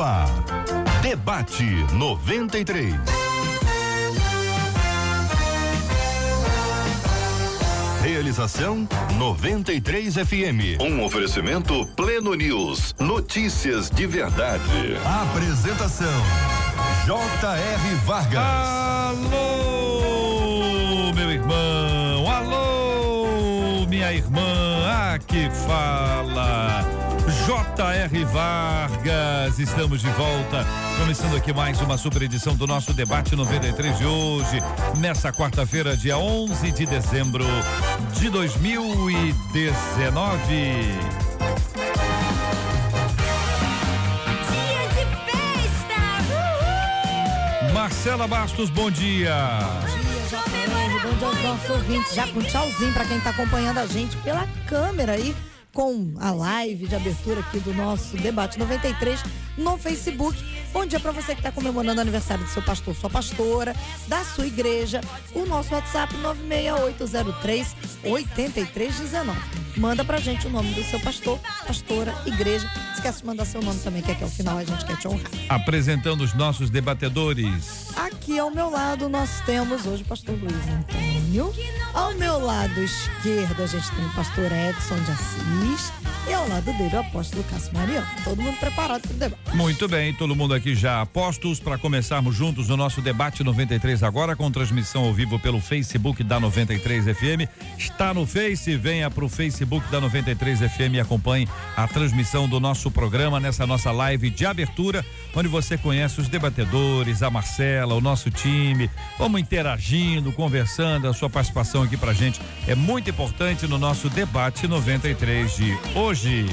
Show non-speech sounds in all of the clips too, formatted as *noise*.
no ar. Debate 93. Realização 93 FM. Um oferecimento Pleno News. Notícias de verdade. Apresentação J.R. Vargas. Alô, meu irmão. Alô, minha irmã. Aqui fala J.R. Vargas. Estamos de volta, começando aqui mais uma super edição do nosso debate 93 de hoje, nessa quarta-feira, dia 11 de dezembro de 2019. Dia de festa! Uhul! Marcela Bastos, bom dia. Comemorar Bom dia aos nossos ouvintes. Já com tchauzinho para quem está acompanhando a gente pela câmera aí, com a live de abertura aqui do nosso Debate 93 no Facebook. Bom dia para você que está comemorando o aniversário do seu pastor, sua pastora, da sua igreja. O nosso WhatsApp 96803 8319. Manda pra gente o nome do seu pastor, pastora, igreja. Esquece de mandar seu nome também, que aqui ao final a gente quer te honrar. Apresentando os nossos debatedores. Aqui ao meu lado nós temos hoje o pastor Luiz Antônio. Ao meu lado esquerdo a gente tem o pastor Edson de Assis. E ao lado dele o apóstolo Cássio Mariano. Todo mundo preparado para o debate. Muito bem, todo mundo aqui já a postos para começarmos juntos o nosso debate 93 agora com transmissão ao vivo pelo Facebook da 93 FM. Está no Face, venha para o Facebook da 93 FM e acompanhe a transmissão do nosso programa nessa nossa live de abertura, onde você conhece os debatedores, a Marcela, o nosso time. Vamos interagindo, conversando, a sua participação aqui pra gente é muito importante no nosso debate 93 de hoje.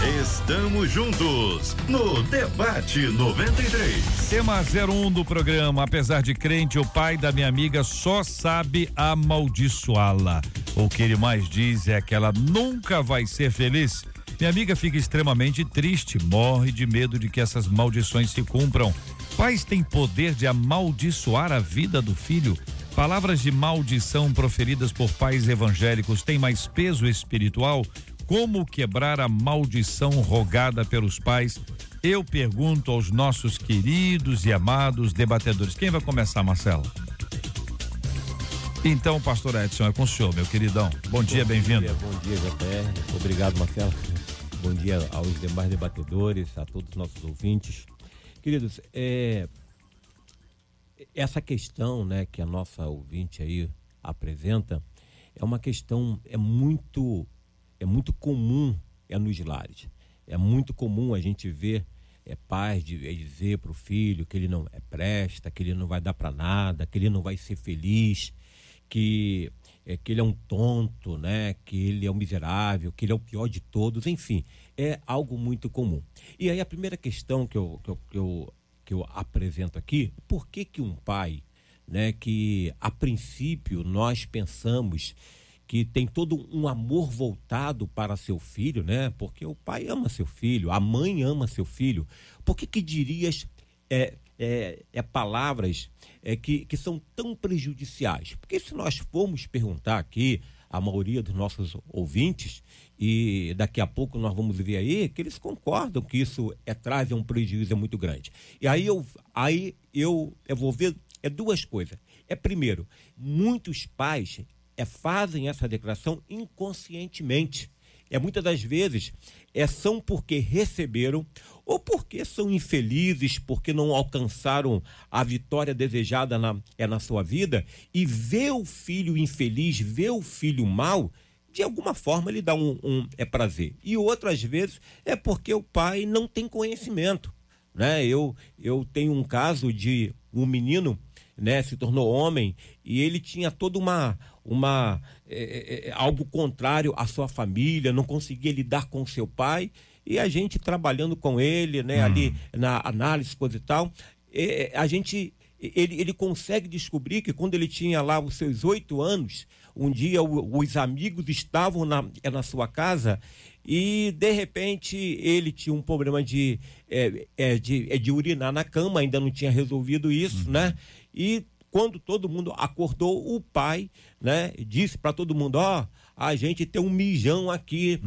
Estamos juntos no Debate 93. Tema 01 do programa. Apesar de crente, o pai da minha amiga só sabe amaldiçoá-la. O que ele mais diz é que ela nunca vai ser feliz. Minha amiga fica extremamente triste, morre de medo de que essas maldições se cumpram. Pais têm poder de amaldiçoar a vida do filho. Palavras de maldição proferidas por pais evangélicos têm mais peso espiritual? Como quebrar a maldição rogada pelos pais? Eu pergunto aos nossos queridos e amados debatedores. Quem vai começar, Marcelo? Então, pastor Edson, é com o senhor, meu queridão. Bom dia, bem-vindo. Bom dia, JR. Obrigado, Marcelo. Bom dia aos demais debatedores, a todos os nossos ouvintes. Queridos, é, essa questão né, que a nossa ouvinte aí apresenta é uma questão é muito é muito comum é nos lares. É muito comum a gente ver é, pais de, é dizer para o filho que ele não é presta, que ele não vai dar para nada, que ele não vai ser feliz, que é, que ele é um tonto, né? Que ele é um miserável, que ele é o pior de todos, enfim, é algo muito comum. E aí a primeira questão que eu, que eu, que eu, que eu apresento aqui, por que que um pai, né? Que a princípio nós pensamos que tem todo um amor voltado para seu filho, né? Porque o pai ama seu filho, a mãe ama seu filho. Por que que dirias é, é, é palavras é, que, que são tão prejudiciais? Porque se nós formos perguntar aqui a maioria dos nossos ouvintes e daqui a pouco nós vamos ver aí que eles concordam que isso é traz um prejuízo muito grande. E aí eu aí eu, eu vou ver é duas coisas. É primeiro, muitos pais é, fazem essa declaração inconscientemente. É muitas das vezes é são porque receberam ou porque são infelizes, porque não alcançaram a vitória desejada na, é na sua vida e vê o filho infeliz, vê o filho mal, de alguma forma ele dá um, um é prazer. E outras vezes é porque o pai não tem conhecimento, né? Eu eu tenho um caso de um menino né, se tornou homem e ele tinha toda uma uma é, é, algo contrário à sua família, não conseguia lidar com seu pai e a gente trabalhando com ele, né, hum. ali na análise coisa e tal, é, a gente ele, ele consegue descobrir que quando ele tinha lá os seus oito anos, um dia o, os amigos estavam na, na sua casa e de repente ele tinha um problema de, é, é, de, é de urinar na cama, ainda não tinha resolvido isso, uhum. né? E quando todo mundo acordou, o pai, né, disse para todo mundo, ó, a gente tem um mijão aqui,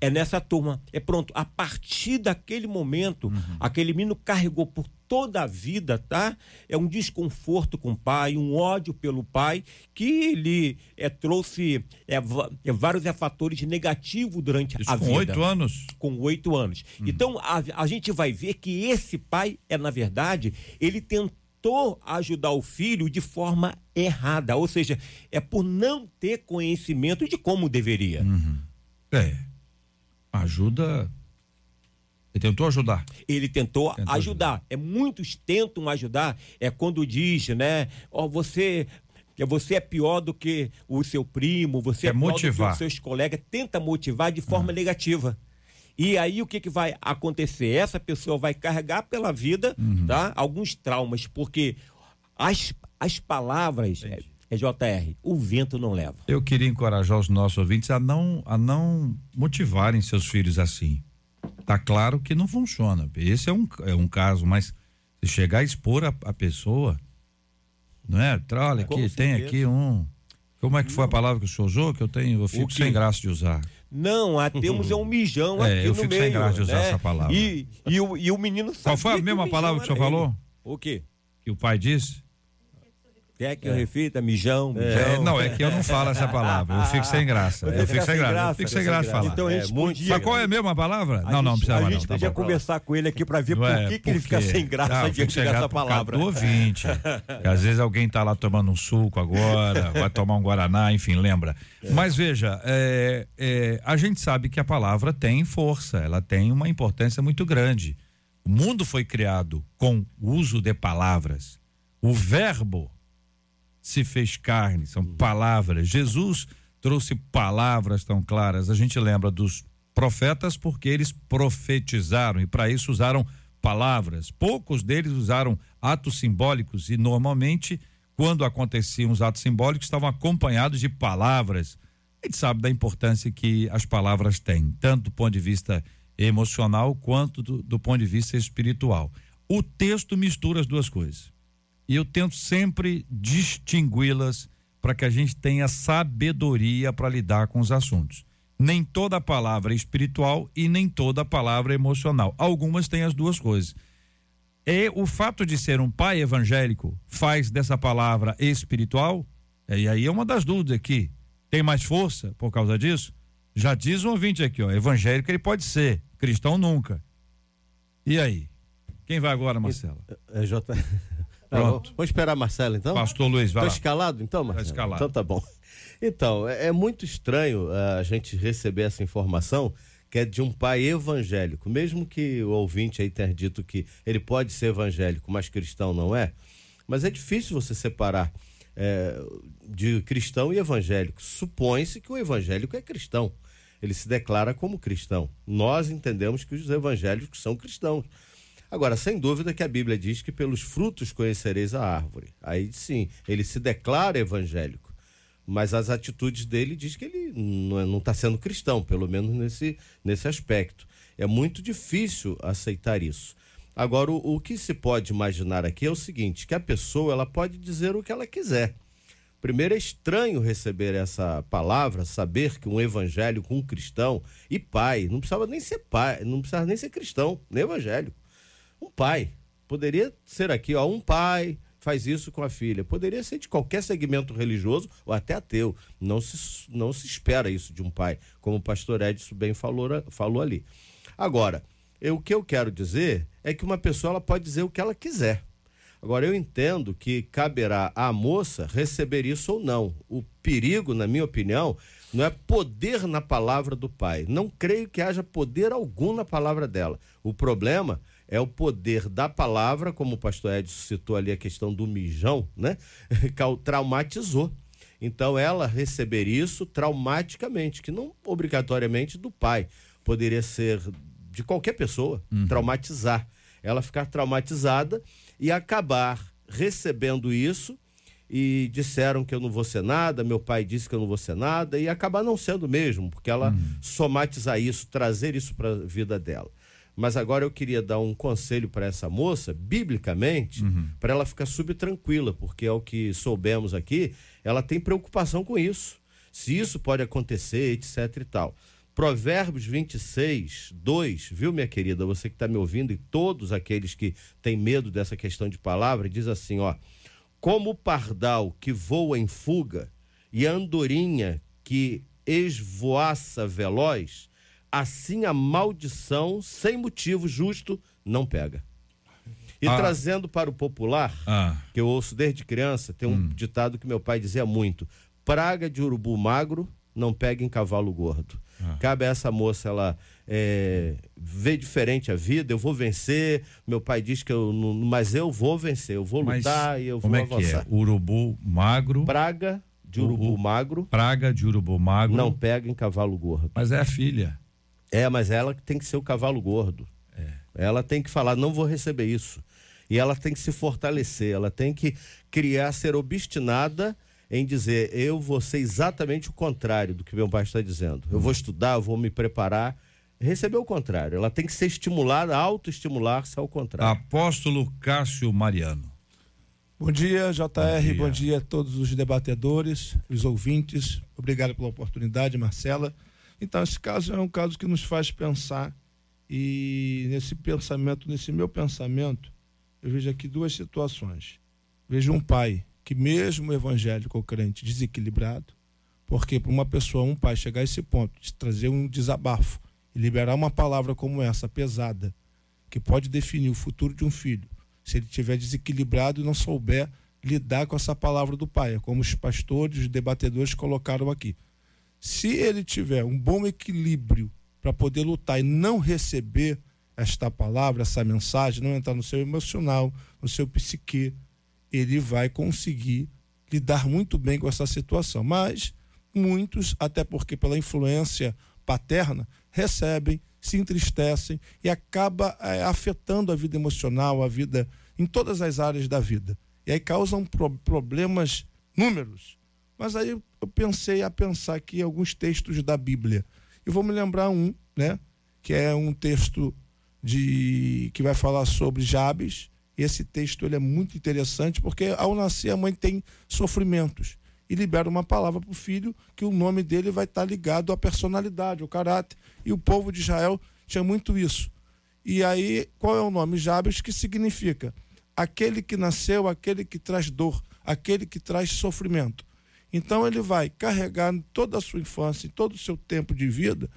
é nessa turma. É pronto, a partir daquele momento, aquele menino carregou por toda a vida, tá? É um desconforto com o pai, um ódio pelo pai, que lhe é, trouxe é, é, vários é, fatores negativos durante Isso a com vida oito anos. com oito anos. Então, a, a gente vai ver que esse pai é, na verdade, ele tentou ajudar o filho de forma errada. Ou seja, é por não ter conhecimento de como deveria. É. Ajuda. Ele tentou ajudar. Ele tentou, Tentou ajudar. É muitos tentam ajudar. É quando diz, né? Ó, você. é, Você é pior do que o seu primo, você É é, pior do motivar. que os seus colegas. Tenta motivar de forma negativa. E aí o que, que vai acontecer? Essa pessoa vai carregar pela vida tá? alguns traumas, porque as, as palavras, é, é JR, o vento não leva. Eu queria encorajar os nossos ouvintes a não, a não motivarem seus filhos assim. Tá claro que não funciona. Esse é um, é um caso, mas se chegar a expor a, a pessoa, não é? Olha, Com aqui, tem certeza. aqui um. Como é que foi a palavra que o senhor usou? Que eu tenho, eu fico sem graça de usar. Não, a *laughs* temos é um mijão É, aqui eu no fico meio. sem graça de usar né? essa palavra. E, e, o, e o menino sabe. Qual foi a mesma palavra que o senhor falou? O quê? Que o pai disse? Quer que eu reflita? Mijão, mijão. É, não, é que eu não falo essa palavra. Eu fico sem graça. Eu fico sem graça. Eu fico sem graça de falar. Então a gente É, podia. Mas qual é a mesma palavra? A Não, não, não gente- precisava A não. gente tá podia bom. conversar com ele aqui pra ver por é, que, que ele fica sem graça graça por causa palavra. Do ouvinte. às vezes alguém tá lá tomando um suco agora, *laughs* vai tomar um Guaraná, enfim, lembra. Mas veja, é, é, a gente sabe que a palavra tem força, ela tem uma importância muito grande. O mundo foi criado com o uso de palavras. O verbo se fez carne, são palavras. Jesus trouxe palavras tão claras. A gente lembra dos profetas porque eles profetizaram e para isso usaram palavras. Poucos deles usaram atos simbólicos e normalmente quando aconteciam os atos simbólicos estavam acompanhados de palavras. A gente sabe da importância que as palavras têm, tanto do ponto de vista emocional quanto do, do ponto de vista espiritual. O texto mistura as duas coisas. E eu tento sempre distingui-las para que a gente tenha sabedoria para lidar com os assuntos. Nem toda palavra é espiritual e nem toda palavra é emocional. Algumas têm as duas coisas. E o fato de ser um pai evangélico faz dessa palavra espiritual? E aí é uma das dúvidas aqui. Tem mais força por causa disso? Já diz um ouvinte aqui, ó, evangélico ele pode ser, cristão nunca. E aí? Quem vai agora, Marcelo? É, J... *laughs* Pronto. Vamos esperar Marcelo então? Pastor Luiz, vai Tô lá. escalado então, Marcelo? escalado. Então tá bom. Então, é, é muito estranho ah, a gente receber essa informação que é de um pai evangélico, mesmo que o ouvinte aí tenha dito que ele pode ser evangélico, mas cristão não é. Mas é difícil você separar é, de cristão e evangélico. Supõe-se que o evangélico é cristão. Ele se declara como cristão. Nós entendemos que os evangélicos são cristãos. Agora, sem dúvida que a Bíblia diz que pelos frutos conhecereis a árvore. Aí sim, ele se declara evangélico. Mas as atitudes dele diz que ele não está sendo cristão, pelo menos nesse, nesse aspecto. É muito difícil aceitar isso. Agora, o, o que se pode imaginar aqui é o seguinte, que a pessoa ela pode dizer o que ela quiser. Primeiro é estranho receber essa palavra, saber que um evangélico, um cristão e pai, não precisava nem ser pai, não precisava nem ser cristão, nem evangélico. Um pai. Poderia ser aqui, ó, um pai faz isso com a filha. Poderia ser de qualquer segmento religioso ou até ateu. Não se, não se espera isso de um pai, como o pastor Edson bem falou, falou ali. Agora, eu, o que eu quero dizer é que uma pessoa ela pode dizer o que ela quiser. Agora, eu entendo que caberá à moça receber isso ou não. O perigo, na minha opinião, não é poder na palavra do pai. Não creio que haja poder algum na palavra dela. O problema é o poder da palavra, como o pastor Edson citou ali a questão do mijão, né? *laughs* Traumatizou. Então, ela receber isso traumaticamente, que não obrigatoriamente do pai. Poderia ser de qualquer pessoa, traumatizar. Ela ficar traumatizada e acabar recebendo isso e disseram que eu não vou ser nada, meu pai disse que eu não vou ser nada e acabar não sendo mesmo, porque ela somatizar isso, trazer isso para a vida dela. Mas agora eu queria dar um conselho para essa moça, biblicamente, para ela ficar subtranquila, porque é o que soubemos aqui, ela tem preocupação com isso. Se isso pode acontecer, etc e tal. Provérbios 26, 2, viu, minha querida? Você que está me ouvindo e todos aqueles que têm medo dessa questão de palavra, diz assim: ó. Como o pardal que voa em fuga e a andorinha que esvoaça veloz, assim a maldição, sem motivo justo, não pega. E Ah. trazendo para o popular, Ah. que eu ouço desde criança, tem um ditado que meu pai dizia muito: praga de urubu magro não pega em cavalo gordo. Cabe a essa moça ela é, ver diferente a vida, eu vou vencer. Meu pai diz que eu não, mas eu vou vencer, eu vou Mas lutar e eu como vou é que avançar. é? Urubu magro, Praga de urubu o- magro praga de urubu magro. não pega em cavalo gordo. Mas é a filha. É, mas ela que tem que ser o cavalo gordo. Ela tem que falar, não vou receber isso. E ela tem que se fortalecer, ela tem que criar, ser obstinada em dizer, eu vou ser exatamente o contrário do que meu pai está dizendo. Eu vou estudar, eu vou me preparar. Receber o contrário. Ela tem que ser estimulada, autoestimular-se ao contrário. Apóstolo Cássio Mariano. Bom dia, JR. Bom Bom dia. dia. a todos os debatedores, os ouvintes. Obrigado pela oportunidade, Marcela. Então, esse caso é um caso que nos faz pensar. E nesse pensamento, nesse meu pensamento, eu vejo aqui duas situações. Vejo um pai que, mesmo evangélico ou crente, desequilibrado, porque para uma pessoa, um pai, chegar a esse ponto de trazer um desabafo e liberar uma palavra como essa, pesada, que pode definir o futuro de um filho, se ele estiver desequilibrado e não souber lidar com essa palavra do pai, é como os pastores, os debatedores colocaram aqui. Se ele tiver um bom equilíbrio para poder lutar e não receber esta palavra, essa mensagem, não entrar no seu emocional, no seu psique, ele vai conseguir lidar muito bem com essa situação. Mas muitos, até porque pela influência paterna, recebem, se entristecem e acaba eh, afetando a vida emocional, a vida em todas as áreas da vida. E aí causam pro- problemas números. Mas aí eu pensei a pensar aqui alguns textos da Bíblia. E vou me lembrar um, né, que é um texto de que vai falar sobre Jabes. Esse texto ele é muito interessante porque ao nascer a mãe tem sofrimentos e libera uma palavra para o filho que o nome dele vai estar ligado à personalidade, ao caráter. E o povo de Israel tinha muito isso. E aí, qual é o nome? Jabes, que significa aquele que nasceu, aquele que traz dor, aquele que traz sofrimento. Então ele vai carregar toda a sua infância, todo o seu tempo de vida.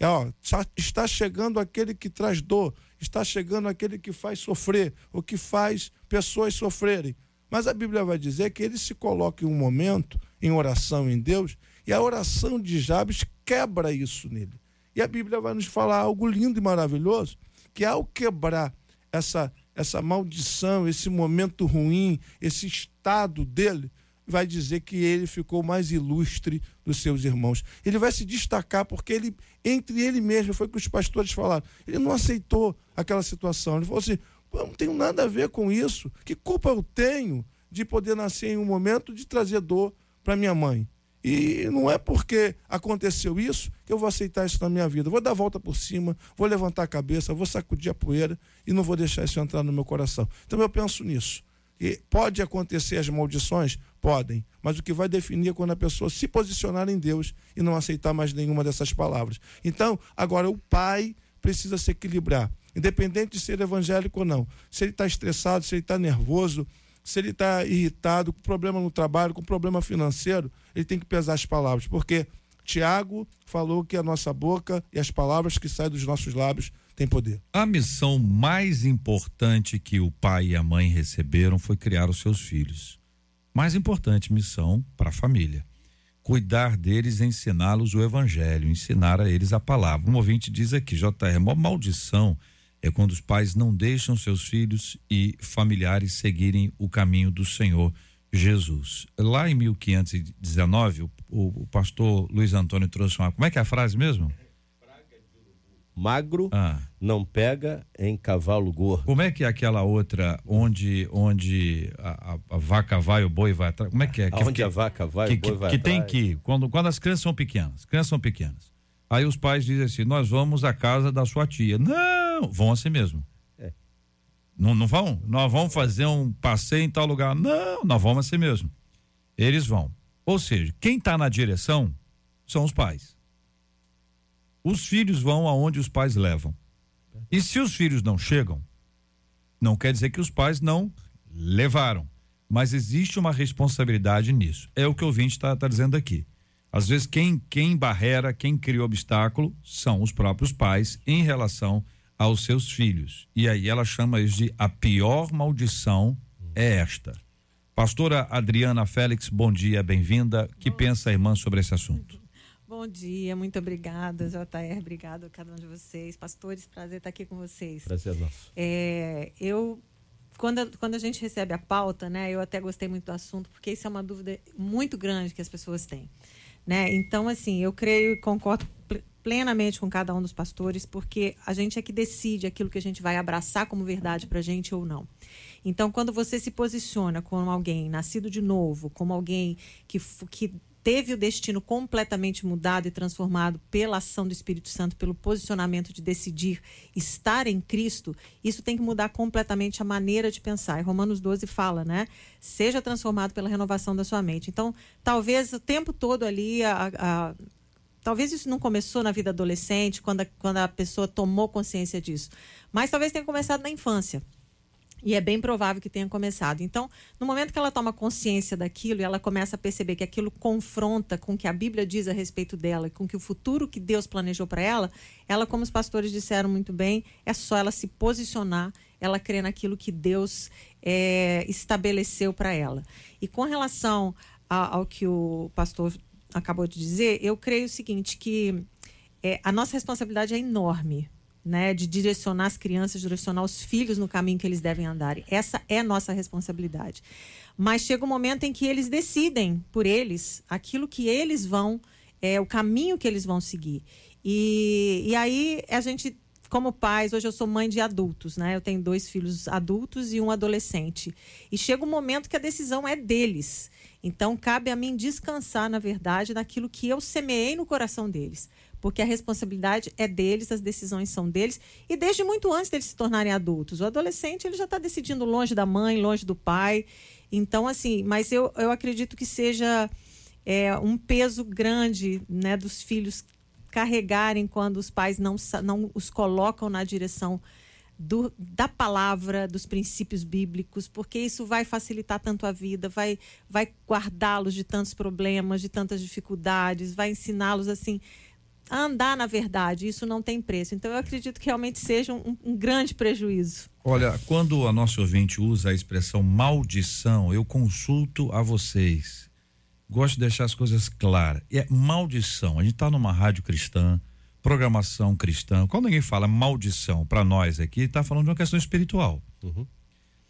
É, ó, está- chegando aquele que traz dor, está chegando aquele que faz sofrer, o que faz pessoas sofrerem. Mas a Bíblia vai dizer que ele se coloca em um momento em oração em Deus, e a oração de Jabes quebra isso nele. E a Bíblia vai nos falar algo lindo e maravilhoso, que ao quebrar essa essa maldição, esse momento ruim, esse estado dele, vai dizer que ele ficou mais ilustre dos seus irmãos. Ele vai se destacar porque ele, entre ele mesmo, foi o que os pastores falaram. Ele não aceitou aquela situação. Ele falou assim: "Pô, eu não tenho nada a ver com isso. Que culpa eu tenho de poder nascer em um momento de trazer dor para minha mãe? E não é porque aconteceu isso que eu vou aceitar isso na minha vida. Vou dar a volta por cima, vou levantar a cabeça, vou sacudir a poeira e não vou deixar isso entrar no meu coração. Então eu penso nisso. E pode acontecer as maldições? Podem. Mas o que vai definir é quando a pessoa se posicionar em Deus e não aceitar mais nenhuma dessas palavras. Então, agora, o pai precisa se equilibrar. Independente de ser evangélico ou não. Se ele está estressado, se ele está nervoso, se ele está irritado, com problema no trabalho, com problema financeiro, ele tem que pesar as palavras. Porque Tiago falou que a nossa boca e as palavras que saem dos nossos lábios têm poder. A missão mais importante que o pai e a mãe receberam foi criar os seus filhos. Mais importante missão para a família. Cuidar deles ensiná-los o evangelho, ensinar a eles a palavra. Um ouvinte diz aqui, JR, uma maldição é quando os pais não deixam seus filhos e familiares seguirem o caminho do Senhor Jesus. Lá em 1519, o, o, o pastor Luiz Antônio trouxe uma. Como é que é a frase mesmo? Magro Ah. não pega em cavalo gordo. Como é que é aquela outra onde onde a, a- vaca vai, o boi vai atrás? Como é que é? Que- que, a vaca vai, que, o boi que- vai que tem atrás. que ir, quando quando as crianças são pequenas, crianças são pequenas. Aí os pais dizem assim: "Nós vamos à casa da sua tia". Não! Não, vão assim mesmo. É. Não, não vão? Nós vamos fazer um passeio em tal lugar. Não, nós vamos assim mesmo. Eles vão. Ou seja, quem está na direção são os pais. Os filhos vão aonde os pais levam. E se os filhos não chegam, não quer dizer que os pais não levaram. Mas existe uma responsabilidade nisso. É o que o ouvinte está tá dizendo aqui. Às vezes, quem, quem barrera, quem cria obstáculo, são os próprios pais em relação aos seus filhos. E aí ela chama isso de a pior maldição é esta. Pastora Adriana Félix, bom dia, bem-vinda. Que pensa a irmã sobre esse assunto? Bom dia, muito obrigada, JR, obrigado a cada um de vocês. Pastores, prazer estar aqui com vocês. Prazer nosso. É, eu, quando, a- quando a gente recebe a pauta, né, eu até gostei muito do assunto, porque isso é uma dúvida muito grande que as pessoas têm. Né? Então, assim, eu creio e concordo ple- plenamente com cada um dos pastores, porque a gente é que decide aquilo que a gente vai abraçar como verdade para a gente ou não. Então, quando você se posiciona como alguém nascido de novo, como alguém que, que teve o destino completamente mudado e transformado pela ação do Espírito Santo, pelo posicionamento de decidir estar em Cristo, isso tem que mudar completamente a maneira de pensar. E Romanos 12 fala, né? Seja transformado pela renovação da sua mente. Então, talvez o tempo todo ali a- a, Talvez isso não começou na vida adolescente, quando a, quando a pessoa tomou consciência disso. Mas talvez tenha começado na infância. E é bem provável que tenha começado. Então, no momento que ela toma consciência daquilo e ela começa a perceber que aquilo confronta com o que a Bíblia diz a respeito dela, com que o futuro que Deus planejou para ela, ela, como os pastores disseram muito bem, é só ela se posicionar, ela crer naquilo que Deus é, estabeleceu para ela. E com relação a- ao que o pastor acabou de dizer, eu creio o seguinte, que é, a nossa responsabilidade é enorme, né? De direcionar as crianças, direcionar os filhos no caminho que eles devem andar. Essa é nossa responsabilidade. Mas chega um momento em que eles decidem por eles aquilo que eles vão, é, o caminho que eles vão seguir. E, e aí a gente, como pais, hoje eu sou mãe de adultos, né? Eu tenho dois filhos adultos e um adolescente. E chega um momento que a decisão é deles. Então, cabe a mim descansar, na verdade, naquilo que eu semeei no coração deles. Porque a responsabilidade é deles, as decisões são deles. E desde muito antes deles se tornarem adultos. O adolescente, ele já está decidindo longe da mãe, longe do pai. Então, assim, mas eu, eu acredito que seja é, um peso grande né, dos filhos carregarem quando os pais não, não os colocam na direção do- da palavra, dos princípios bíblicos, porque isso vai facilitar tanto a vida, vai, vai guardá-los de tantos problemas, de tantas dificuldades, vai ensiná-los assim andar na verdade. Isso não tem preço. Então eu acredito que realmente seja um, um grande prejuízo. Olha, quando a nossa ouvinte usa a expressão maldição, eu consulto a vocês. Gosto de deixar as coisas claras. É maldição. A gente está numa rádio cristã, programação cristã. Quando alguém fala maldição para nós aqui, está falando de uma questão espiritual.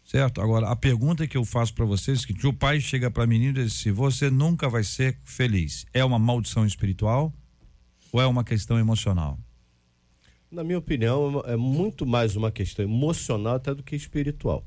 Certo? Agora, a pergunta que eu faço para vocês é que o pai chega para menino e diz assim: você nunca vai ser feliz. É uma maldição espiritual ou é uma questão emocional? Na minha opinião, é muito mais uma questão emocional até do que espiritual.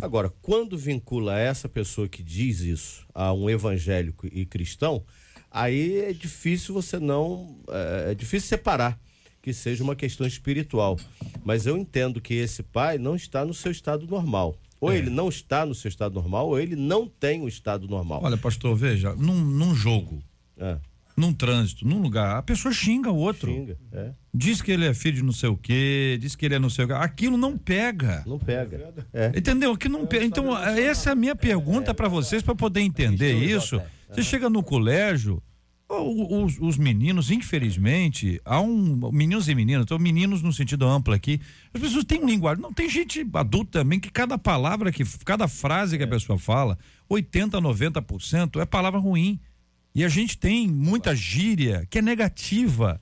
Agora, quando vincula essa pessoa que diz isso a um evangélico e cristão, aí é difícil você não. É, é difícil separar que seja uma questão espiritual. Mas eu entendo que esse pai não está no seu estado normal. Ou ele não está no seu estado normal, ou ele não tem o estado normal. Olha, pastor, veja, num, num jogo, É, num trânsito, num lugar, a pessoa xinga o outro. xinga. É, Diz que ele é filho de não sei o quê, diz que ele é não sei o quê. Aquilo não pega. não pega. É. Entendeu? Que não pega. Então, essa é a minha pergunta para vocês, para poder entender isso. Você chega no colégio, os, os meninos, infelizmente, há um. Meninos e meninas, então meninos no sentido amplo aqui, as pessoas têm um linguagem. Não, tem gente adulta também que cada palavra, que cada frase que a pessoa fala, 80%, 90% é palavra ruim. E a gente tem muita gíria que é negativa.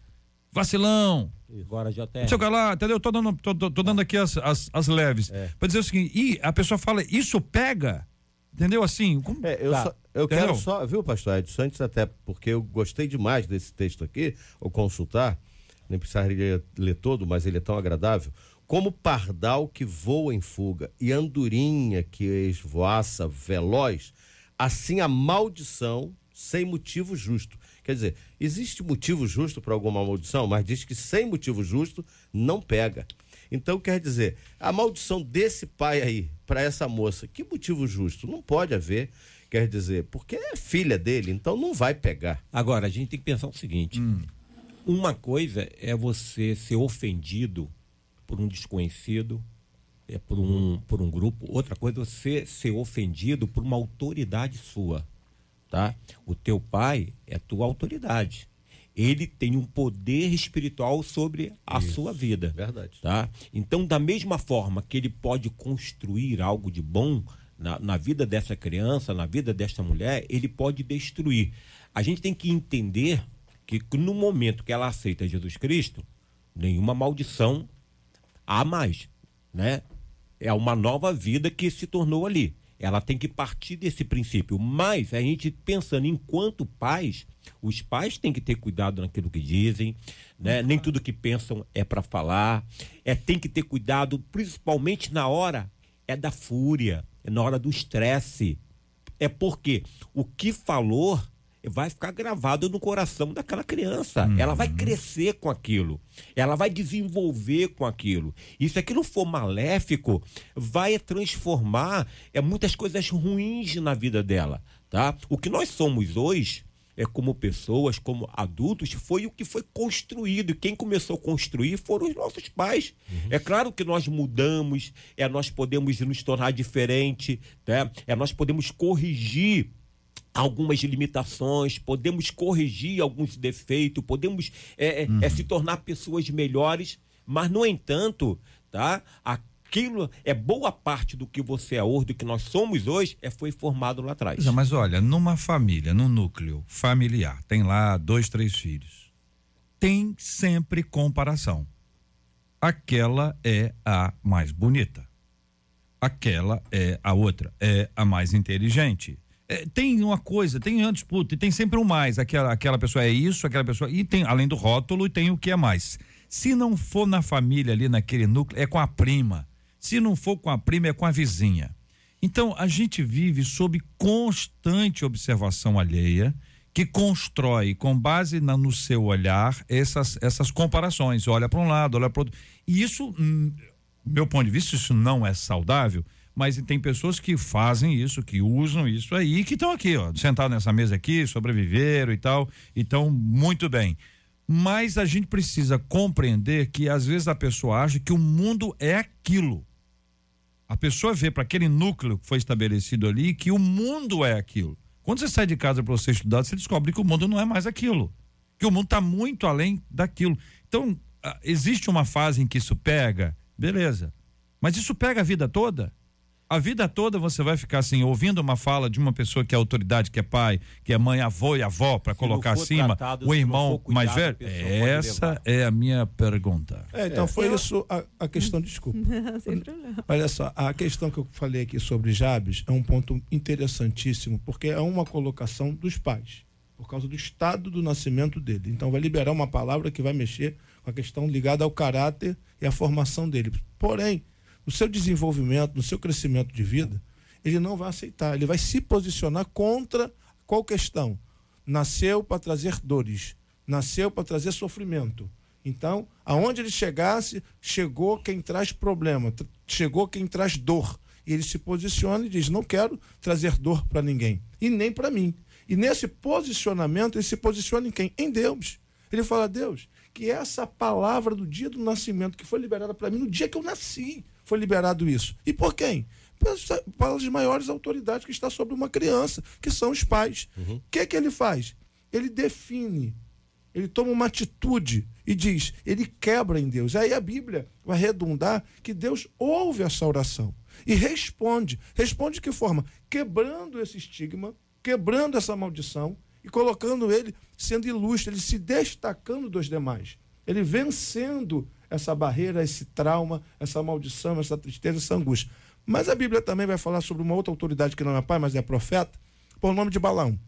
Vacilão, Agora, JR. não sei lá, entendeu? Tô dando, tô, tô- tô dando aqui as, as, as leves. Pra dizer o seguinte, e a pessoa fala, isso pega, entendeu? Assim, como- É, eu, Tá. só- eu Entendeu? quero só, viu, pastor Edson, antes até porque eu gostei demais desse texto aqui, ou consultar, nem precisaria ler todo, mas ele é tão agradável. Como pardal que voa em fuga e andorinha que esvoaça veloz, assim a maldição sem motivo justo, Quer dizer, existe motivo justo para alguma maldição, mas diz que sem motivo justo não pega. Então quer dizer, a maldição desse pai aí para essa moça, que motivo justo? Não pode haver. Quer dizer, porque é filha dele, então não vai pegar. Agora, a gente tem que pensar o seguinte: uma coisa é você ser ofendido por um desconhecido, é por um, por um grupo, outra coisa é você ser ofendido por uma autoridade sua. Tá? O teu pai é tua autoridade. Ele tem um poder espiritual sobre a sua vida. Verdade. Tá? Então, da mesma forma que ele pode construir algo de bom na, na vida dessa criança, na vida desta mulher, ele pode destruir. A gente tem que entender que no momento que ela aceita Jesus Cristo, nenhuma maldição há mais, né? É uma nova vida que se tornou ali. Ela tem que partir desse princípio. Mas a gente pensando enquanto pais, os pais têm que ter cuidado naquilo que dizem, né? Nem tudo que pensam é para falar. É tem que ter cuidado, principalmente na hora é da fúria, é na hora do estresse. É porque o que falou vai ficar gravado no coração daquela criança. Ela vai crescer com aquilo. Ela vai desenvolver com aquilo. E se aquilo for maléfico, vai transformar é, muitas coisas ruins na vida dela. Tá? O que nós somos hoje é como pessoas, como adultos, foi o que foi construído. E quem começou a construir foram os nossos pais. É claro que nós mudamos, é nós podemos nos tornar diferente, né? É nós podemos corrigir algumas limitações, podemos corrigir alguns defeitos, podemos é, é, é, se tornar pessoas melhores, mas no entanto, tá? Aquilo é boa parte do que você é hoje, do que nós somos hoje, é foi formado lá atrás. É, mas olha, numa família, num núcleo familiar, tem lá dois, três filhos. Tem sempre comparação. Aquela é a mais bonita. Aquela é a outra, é a mais inteligente. É, tem uma coisa, tem uma disputa, e tem sempre um mais. Aquela, aquela pessoa é isso, aquela pessoa. E tem, além do rótulo, tem o que é mais. Se não for na família ali, naquele núcleo, é com a prima. Se não for com a prima, é com a vizinha. Então, a gente vive sob constante observação alheia, que constrói, com base na- no seu olhar, essas, essas comparações. Olha para um lado, olha para outro. E isso, hum, meu ponto de vista, isso não é saudável, mas tem pessoas que fazem isso, que usam isso aí, que estão aqui, ó, sentados nessa mesa aqui, sobreviveram e tal, e estão muito bem. Mas a gente precisa compreender que às vezes a pessoa acha que o mundo é aquilo. A pessoa vê para aquele núcleo que foi estabelecido ali que o mundo é aquilo. Quando você sai de casa para você estudar, você descobre que o mundo não é mais aquilo. Que o mundo está muito além daquilo. Então, ah, existe uma fase em que isso pega, beleza. Mas isso pega a vida toda? A vida toda você vai ficar assim, ouvindo uma fala de uma pessoa que é autoridade, que é pai, que é mãe, avô e avó, para colocar acima tratado, o irmão mais velho? Essa é a minha pergunta. É, então foi isso a, a questão, desculpa. *laughs* Sem problema. Olha só, a questão que eu falei aqui sobre Jabes é um ponto interessantíssimo, porque é uma colocação dos pais, por causa do estado do nascimento dele. Então vai liberar uma palavra que vai mexer com a questão ligada ao caráter e à formação dele. Porém, no seu desenvolvimento, no seu crescimento de vida, ele não vai aceitar, ele vai se posicionar contra qual questão? Nasceu para trazer dores, nasceu para trazer sofrimento. Então, aonde ele chegasse, chegou quem traz problema, chegou quem traz dor. E ele se posiciona e diz: Não quero trazer dor para ninguém, e nem para mim. E nesse posicionamento, ele se posiciona em quem? Em Deus. Ele fala: Deus, que essa palavra do dia do nascimento, que foi liberada para mim no dia que eu nasci, foi liberado isso. E por quem? Pelas- maiores autoridades que está sobre uma criança, que são os pais. O que, que ele faz? Ele define ele toma uma atitude e diz, ele quebra em Deus. Aí a Bíblia vai redundar que Deus ouve essa oração e responde. Responde de que forma? Quebrando esse estigma, quebrando essa maldição e colocando ele sendo ilustre, ele se destacando dos demais. Ele vencendo essa barreira, esse trauma, essa maldição, essa tristeza, essa angústia. Mas a Bíblia também vai falar sobre uma outra autoridade que não é pai, mas é profeta, por nome de Balaão.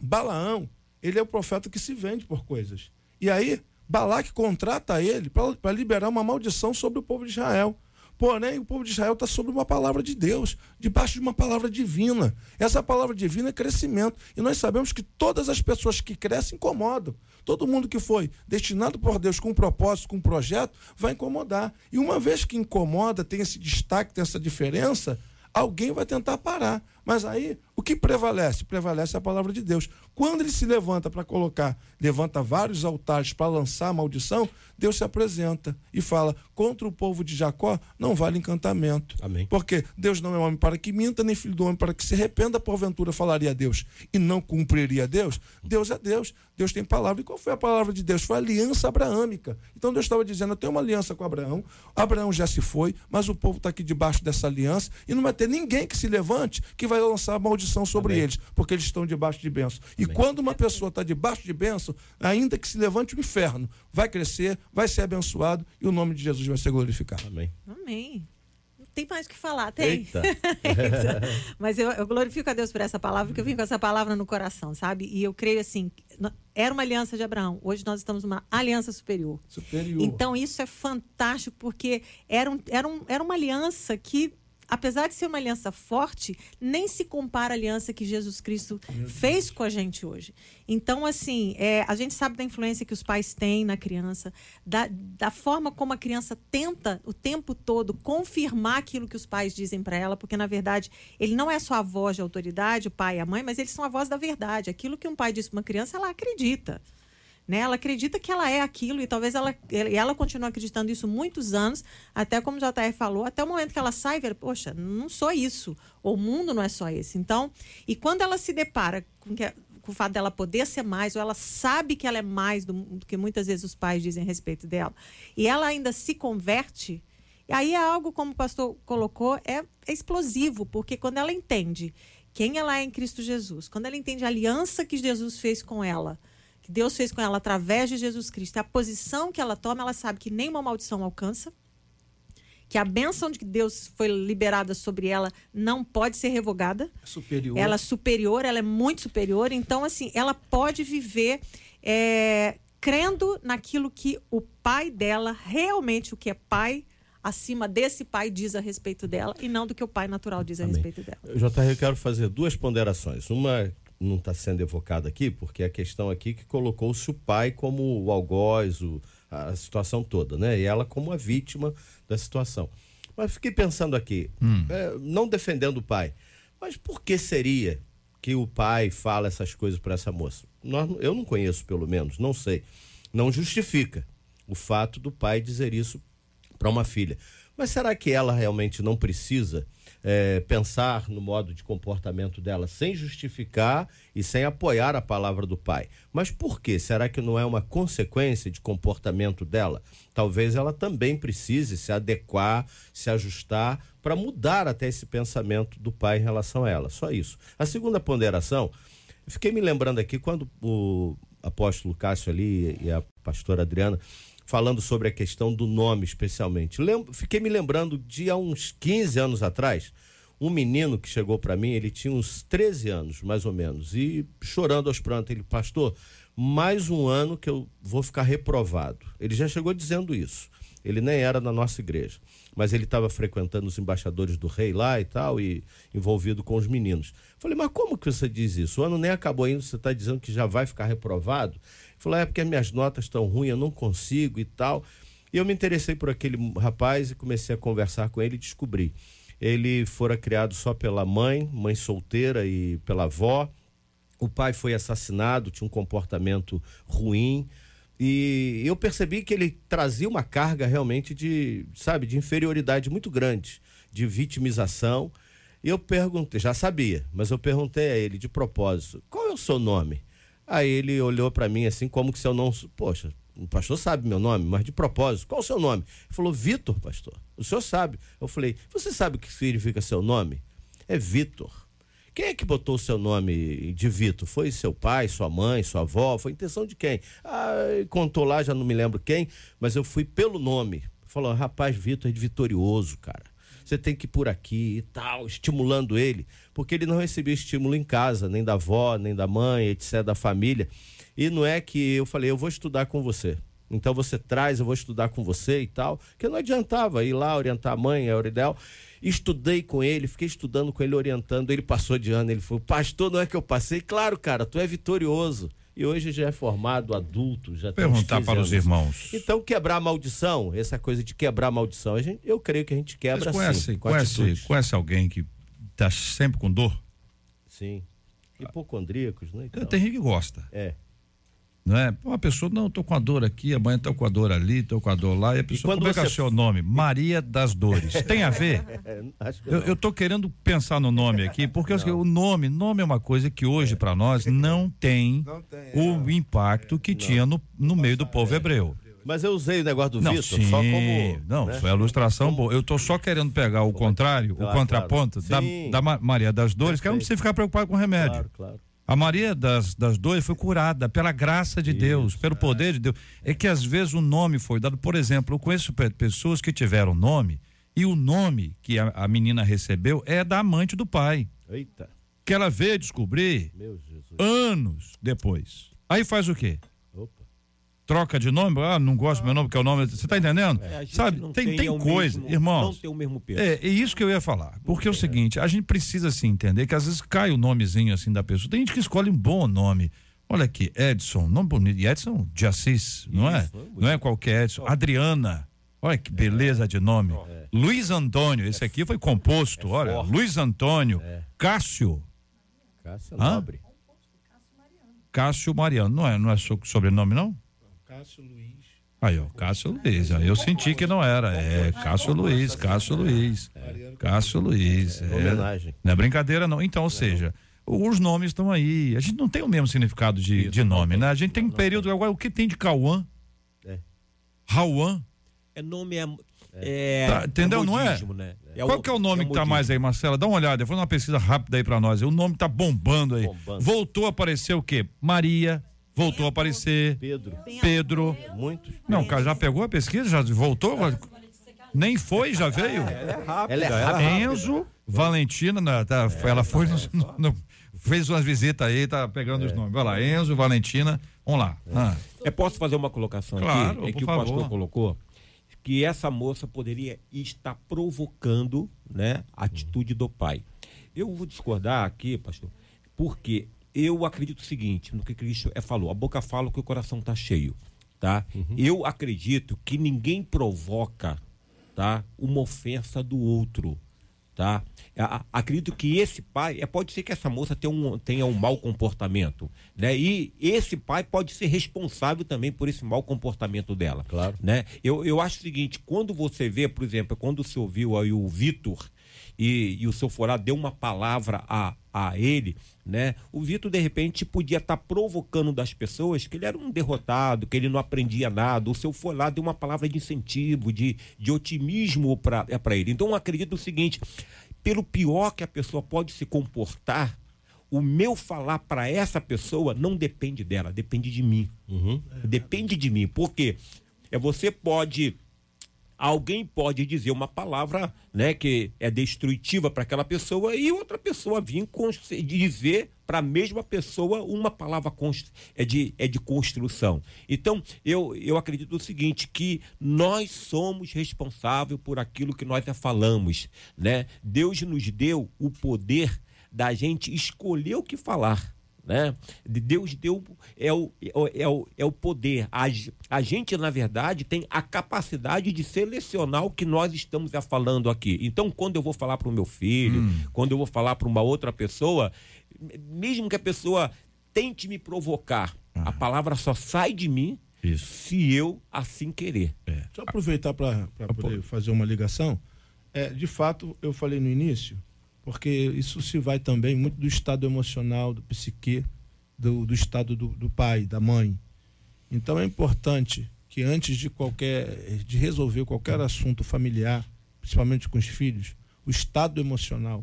Balaão, ele é o profeta que se vende por coisas. E aí, Balaque contrata ele para liberar uma maldição sobre o povo de Israel. Porém, o povo de Israel está sob uma palavra de Deus, debaixo de uma palavra divina. Essa palavra divina é crescimento. E nós sabemos que todas as pessoas que crescem incomodam. Todo mundo que foi destinado por Deus com um propósito, com um projeto, vai incomodar. E uma vez que incomoda, tem esse destaque, tem essa diferença, alguém vai tentar parar. Mas aí, o que prevalece? Prevalece a palavra de Deus. Quando ele se levanta para colocar, levanta vários altares para lançar a maldição, Deus se apresenta e fala: contra o povo de Jacó não vale encantamento. Amém. Porque Deus não é homem para que minta, nem filho do homem para que se arrependa, porventura falaria a Deus e não cumpriria a Deus. Deus é Deus, Deus tem palavra. E qual foi a palavra de Deus? Foi a aliança abraâmica. Então Deus estava dizendo: eu tenho uma aliança com Abraão, Abraão já se foi, mas o povo está aqui debaixo dessa aliança e não vai ter ninguém que se levante que vai lançar a maldição sobre Amém. eles, porque eles estão debaixo de bênção. E quando uma pessoa está debaixo de bênção, ainda que se levante o inferno, vai crescer, vai ser abençoado e o nome de Jesus vai ser glorificado. Amém. Amém. Não tem mais o que falar, tem. Eita. *laughs* Mas eu, eu glorifico a Deus por essa palavra, porque eu vim com essa palavra no coração, sabe? E eu creio assim, era uma aliança de Abraão, hoje nós estamos numa aliança superior. Superior. Então isso é fantástico, porque era, um, era, um, era uma aliança que, apesar de ser uma aliança forte, nem se compara à aliança que Jesus Cristo fez com a gente hoje. Então, assim, é, a gente sabe da influência que os pais têm na criança, da, da forma como a criança tenta o tempo todo confirmar aquilo que os pais dizem para ela, porque, na verdade, ele não é só a voz de autoridade, o pai e a mãe, mas eles são a voz da verdade. Aquilo que um pai diz para uma criança, ela acredita né? Ela acredita que ela é aquilo e talvez ela, ela continue acreditando isso muitos anos, até como o JR falou, até o momento que ela sai e vê, poxa, não sou isso, o mundo não é só esse. Então, e quando ela se depara com, que, o fato dela poder ser mais, ou ela sabe que ela é mais do, do que muitas vezes os pais dizem a respeito dela, e ela ainda se converte, e aí é algo, como o pastor colocou, é, é explosivo, porque quando ela entende quem ela é em Cristo Jesus, quando ela entende a aliança que Jesus fez com ela, que Deus fez com ela através de Jesus Cristo, a posição que ela toma, ela sabe que nenhuma maldição alcança, que a bênção de que Deus foi liberada sobre ela não pode ser revogada. Superior. Ela é superior, ela é muito superior. Então, assim, ela pode viver é, crendo naquilo que o pai dela, realmente o que é pai, acima desse pai diz a respeito dela, e não do que o pai natural diz a Amém. respeito dela. JR, eu quero fazer duas ponderações. Uma não está sendo evocada aqui, porque é a questão aqui que colocou-se o pai como o algoz, o- a situação toda, né? E ela como a vítima da situação. Mas fiquei pensando aqui, é, não defendendo o pai, mas por que seria que o pai fala essas coisas para essa moça? Nós- eu não conheço, pelo menos, não sei. Não justifica o fato do pai dizer isso para uma filha. Mas será que ela realmente não precisa é, pensar no modo de comportamento dela sem justificar e sem apoiar a palavra do pai? Mas por quê? Será que não é uma consequência de comportamento dela? Talvez ela também precise se adequar, se ajustar para mudar até esse pensamento do pai em relação a ela. Só isso. A segunda ponderação, fiquei me lembrando aqui quando o apóstolo Cássio ali e a pastora Adriana falando sobre a questão do nome especialmente. Fiquei me lembrando de há uns 15 anos atrás, um menino que chegou para mim, ele tinha uns 13 anos, mais ou menos, e chorando aos prantos, ele, pastor, mais um ano que eu vou ficar reprovado. Ele já chegou dizendo isso. Ele nem era da nossa igreja, mas ele estava frequentando os embaixadores do rei lá e tal, e envolvido com os meninos. Falei, mas como que você diz isso? O ano nem acabou ainda, você está dizendo que já vai ficar reprovado? Falou, é porque as minhas notas estão ruins, eu não consigo e tal. E eu me interessei por aquele rapaz e comecei a conversar com ele e descobri. Ele fora criado só pela mãe, mãe solteira e pela avó. O pai foi assassinado, tinha um comportamento ruim. E eu percebi que ele trazia uma carga realmente de, sabe, de inferioridade muito grande, de vitimização. E eu perguntei, já sabia, mas eu perguntei a ele de propósito, qual é o seu nome? Aí ele olhou para mim assim, como que se eu não. Poxa, o pastor sabe meu nome, mas de propósito, qual o seu nome? Ele falou, Vitor, pastor. O senhor sabe. Eu falei, você sabe o que significa seu nome? É Vitor. Quem é que botou o seu nome de Vitor? Foi seu pai, sua mãe, sua avó? Foi intenção de quem? Ah, contou lá, já não me lembro quem, mas eu fui pelo nome. Falou, rapaz, Vitor é de vitorioso, cara. Você tem que ir por aqui e tal, estimulando ele, porque ele não recebia estímulo em casa, nem da avó, nem da mãe, etc., da família. E não é que eu falei, eu vou estudar com você. Então você traz, eu vou estudar com você e tal. Que não adiantava ir lá orientar a mãe, era o ideal. Estudei com ele, fiquei estudando com ele, orientando. Ele passou de ano, ele falou: Pastor, não é que eu passei? Claro, cara, tu é vitorioso. E hoje já é formado, adulto, já Perguntar 15 para os irmãos. Então, quebrar a maldição, essa coisa de quebrar a maldição, a gente, eu creio que a gente quebra Vocês conhecem, sim. com conhece, conhece alguém que tá sempre com dor? Sim. Hipocondríacos, né? Então, Tem gente que gosta. É. Não é? Uma pessoa, não, tô com a dor aqui, amanhã tô com a dor ali, tô com a dor lá. E a pessoa, quando como é que é o seu nome? Maria das Dores. *laughs* Tem a ver? É, que Eu, não. eu tô querendo pensar no nome aqui, porque o nome, nome é uma coisa que hoje para nós *laughs* não tem, Não tem, é. o impacto que tinha no, no meio do povo hebreu. Mas eu usei o negócio do Não, Vitor sim, só como. não, né? foi a ilustração boa. Eu tô só querendo pegar o contrário, Claro, o contraponto claro. da, da Ma- Maria das Dores, que ela não precisa ficar preocupada com remédio. Claro, claro. A Maria das, das Dores foi curada pela graça de Deus, pelo poder de Deus. É que às vezes o nome foi dado, por exemplo, eu conheço pe- pessoas que tiveram nome e o nome que a, a menina recebeu é da amante do pai, Eita, que ela veio descobrir anos depois. Aí faz o quê? Troca de nome? Ah, não gosto do meu nome, que é o nome. Você tá entendendo? É, Sabe, tem, tem coisa, mesmo- irmãos. Não tem o mesmo peso. É, é isso que eu ia falar. Porque é o seguinte, a gente precisa assim entender que às vezes cai o nomezinho assim da pessoa. Tem gente que escolhe um bom nome. Olha aqui, Edson, nome bonito. E Edson de Assis, não é? Não é qualquer Edson. Adriana. Olha que beleza de nome. Luiz Antônio, esse aqui foi composto. Olha, forte. Luiz Antônio. Cássio. Cássia Hã? Nobre. Cássio Mariano. Não é, não é so- sobrenome, não? Cássio Luiz. Aí, ó, Cássio Luiz. Aí eu senti que não era. É, Cássio Luiz, Cássio Luiz. Cássio Luiz. é. Homenagem. Não é brincadeira, não. Então, ou seja, os nomes estão aí. A gente não tem o mesmo significado de, de nome, né? A gente tem um período. Agora, o que tem de Cauã? É. Rauã? É nome é, é Tá, entendeu, não é? modismo, Né? Qual que é o nome que tá mais aí, Marcela? Dá uma olhada, faz uma pesquisa rápida aí pra nós. O nome tá bombando aí. Bombando. Voltou a aparecer o quê? Maria. Voltou a aparecer. Pedro. Pedro. Muitos. Não, cara, já pegou a pesquisa? Já voltou? Nem foi, já veio? Ela é rápida. Enzo, Valentina, né, tá, ela foi no- no- no- fez umas visitas aí, tá pegando os nomes. Vai lá, Enzo, Valentina, vamos lá. Ah, Eu posso fazer uma colocação Claro, aqui? É que o favor. pastor colocou que essa moça poderia estar provocando né, a atitude do pai. Eu vou discordar aqui, pastor, porque eu acredito o seguinte, no que Cristo é, falou, a boca fala que o coração está cheio, tá? Eu acredito que ninguém provoca, tá, uma ofensa do outro, tá? Acredito que esse pai, é, pode ser que essa moça tenha um, tenha um mau comportamento, né? E esse pai pode ser responsável também por esse mau comportamento dela, Claro. né? Eu, eu acho o seguinte, quando você vê, por exemplo, quando o senhor viu aí o Vitor e, e o seu Forá deu uma palavra a, a ele, né? O Vitor, de repente, podia estar provocando das pessoas que ele era um derrotado, que ele não aprendia nada. O seu Forá deu uma palavra de incentivo, de, de otimismo para é ele. Então, eu acredito o seguinte: pelo pior que a pessoa pode se comportar, o meu falar para essa pessoa não depende dela, depende de mim. Depende de mim. Porque é, você pode alguém pode dizer uma palavra né, que é destrutiva para aquela pessoa e outra pessoa vir dizer para a mesma pessoa uma palavra é, de, é de construção. Então, eu, eu acredito o seguinte, que nós somos responsáveis por aquilo que nós falamos. Né? Deus nos deu o poder da gente escolher o que falar né? De- Deus deu é o, é o, é o, é o poder. A, a gente, na verdade, tem a capacidade de selecionar o que nós estamos já falando aqui. Então, quando eu vou falar para o meu filho, quando eu vou falar para uma outra pessoa, mesmo que a pessoa tente me provocar, a palavra só sai de mim Isso. se eu assim querer. Só aproveitar para poder fazer uma ligação. É, de fato, eu falei no início, porque isso se vai também muito do estado emocional, do psique, do, do estado do, do pai, da mãe. Então é importante que antes de qualquer de resolver qualquer assunto familiar, principalmente com os filhos, o estado emocional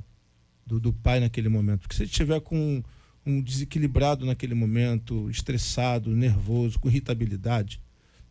do, do pai naquele momento. Porque se ele estiver com um desequilibrado naquele momento, estressado, nervoso, com irritabilidade,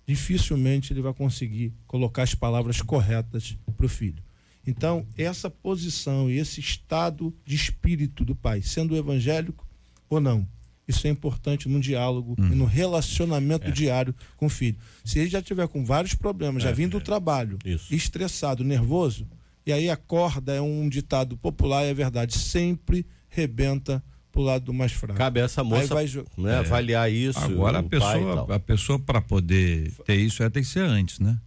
dificilmente ele vai conseguir colocar as palavras corretas para o filho. Então, essa posição e esse estado de espírito do pai, sendo evangélico ou não, Isso é importante no diálogo e no relacionamento diário com o filho. Se ele já tiver com vários problemas, já vindo do trabalho, Isso. estressado, nervoso, e aí acorda, é um ditado popular, é verdade, sempre rebenta pro lado do mais fraco. Cabe a essa moça vai né, avaliar isso. Agora a pessoa, a pessoa para poder ter isso, ela tem que ser antes, né?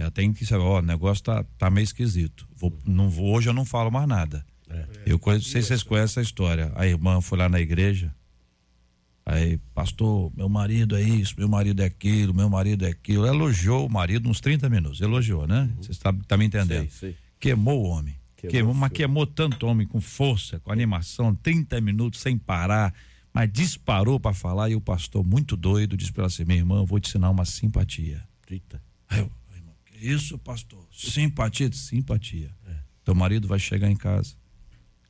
Ela tem que saber, ó, o negócio tá, tá meio esquisito. Vou, não vou, hoje eu não falo mais nada. É. Eu conheço, não sei se vocês conhecem essa história. A irmã foi lá na igreja. Aí, pastor, meu marido é isso, meu marido é aquilo, meu marido é aquilo. Elogiou o marido uns 30 minutos. Elogiou, né? Você está tá me entendendo? Sei, sei. Queimou o homem. Queimou Queimou, mas queimou tanto homem com força, com animação, 30 minutos sem parar, mas disparou para falar e o pastor, muito doido, disse para ela assim: minha irmã, eu vou te ensinar uma simpatia. Eita. Aí eu, isso, pastor? Simpatia, simpatia. Teu marido vai chegar em casa,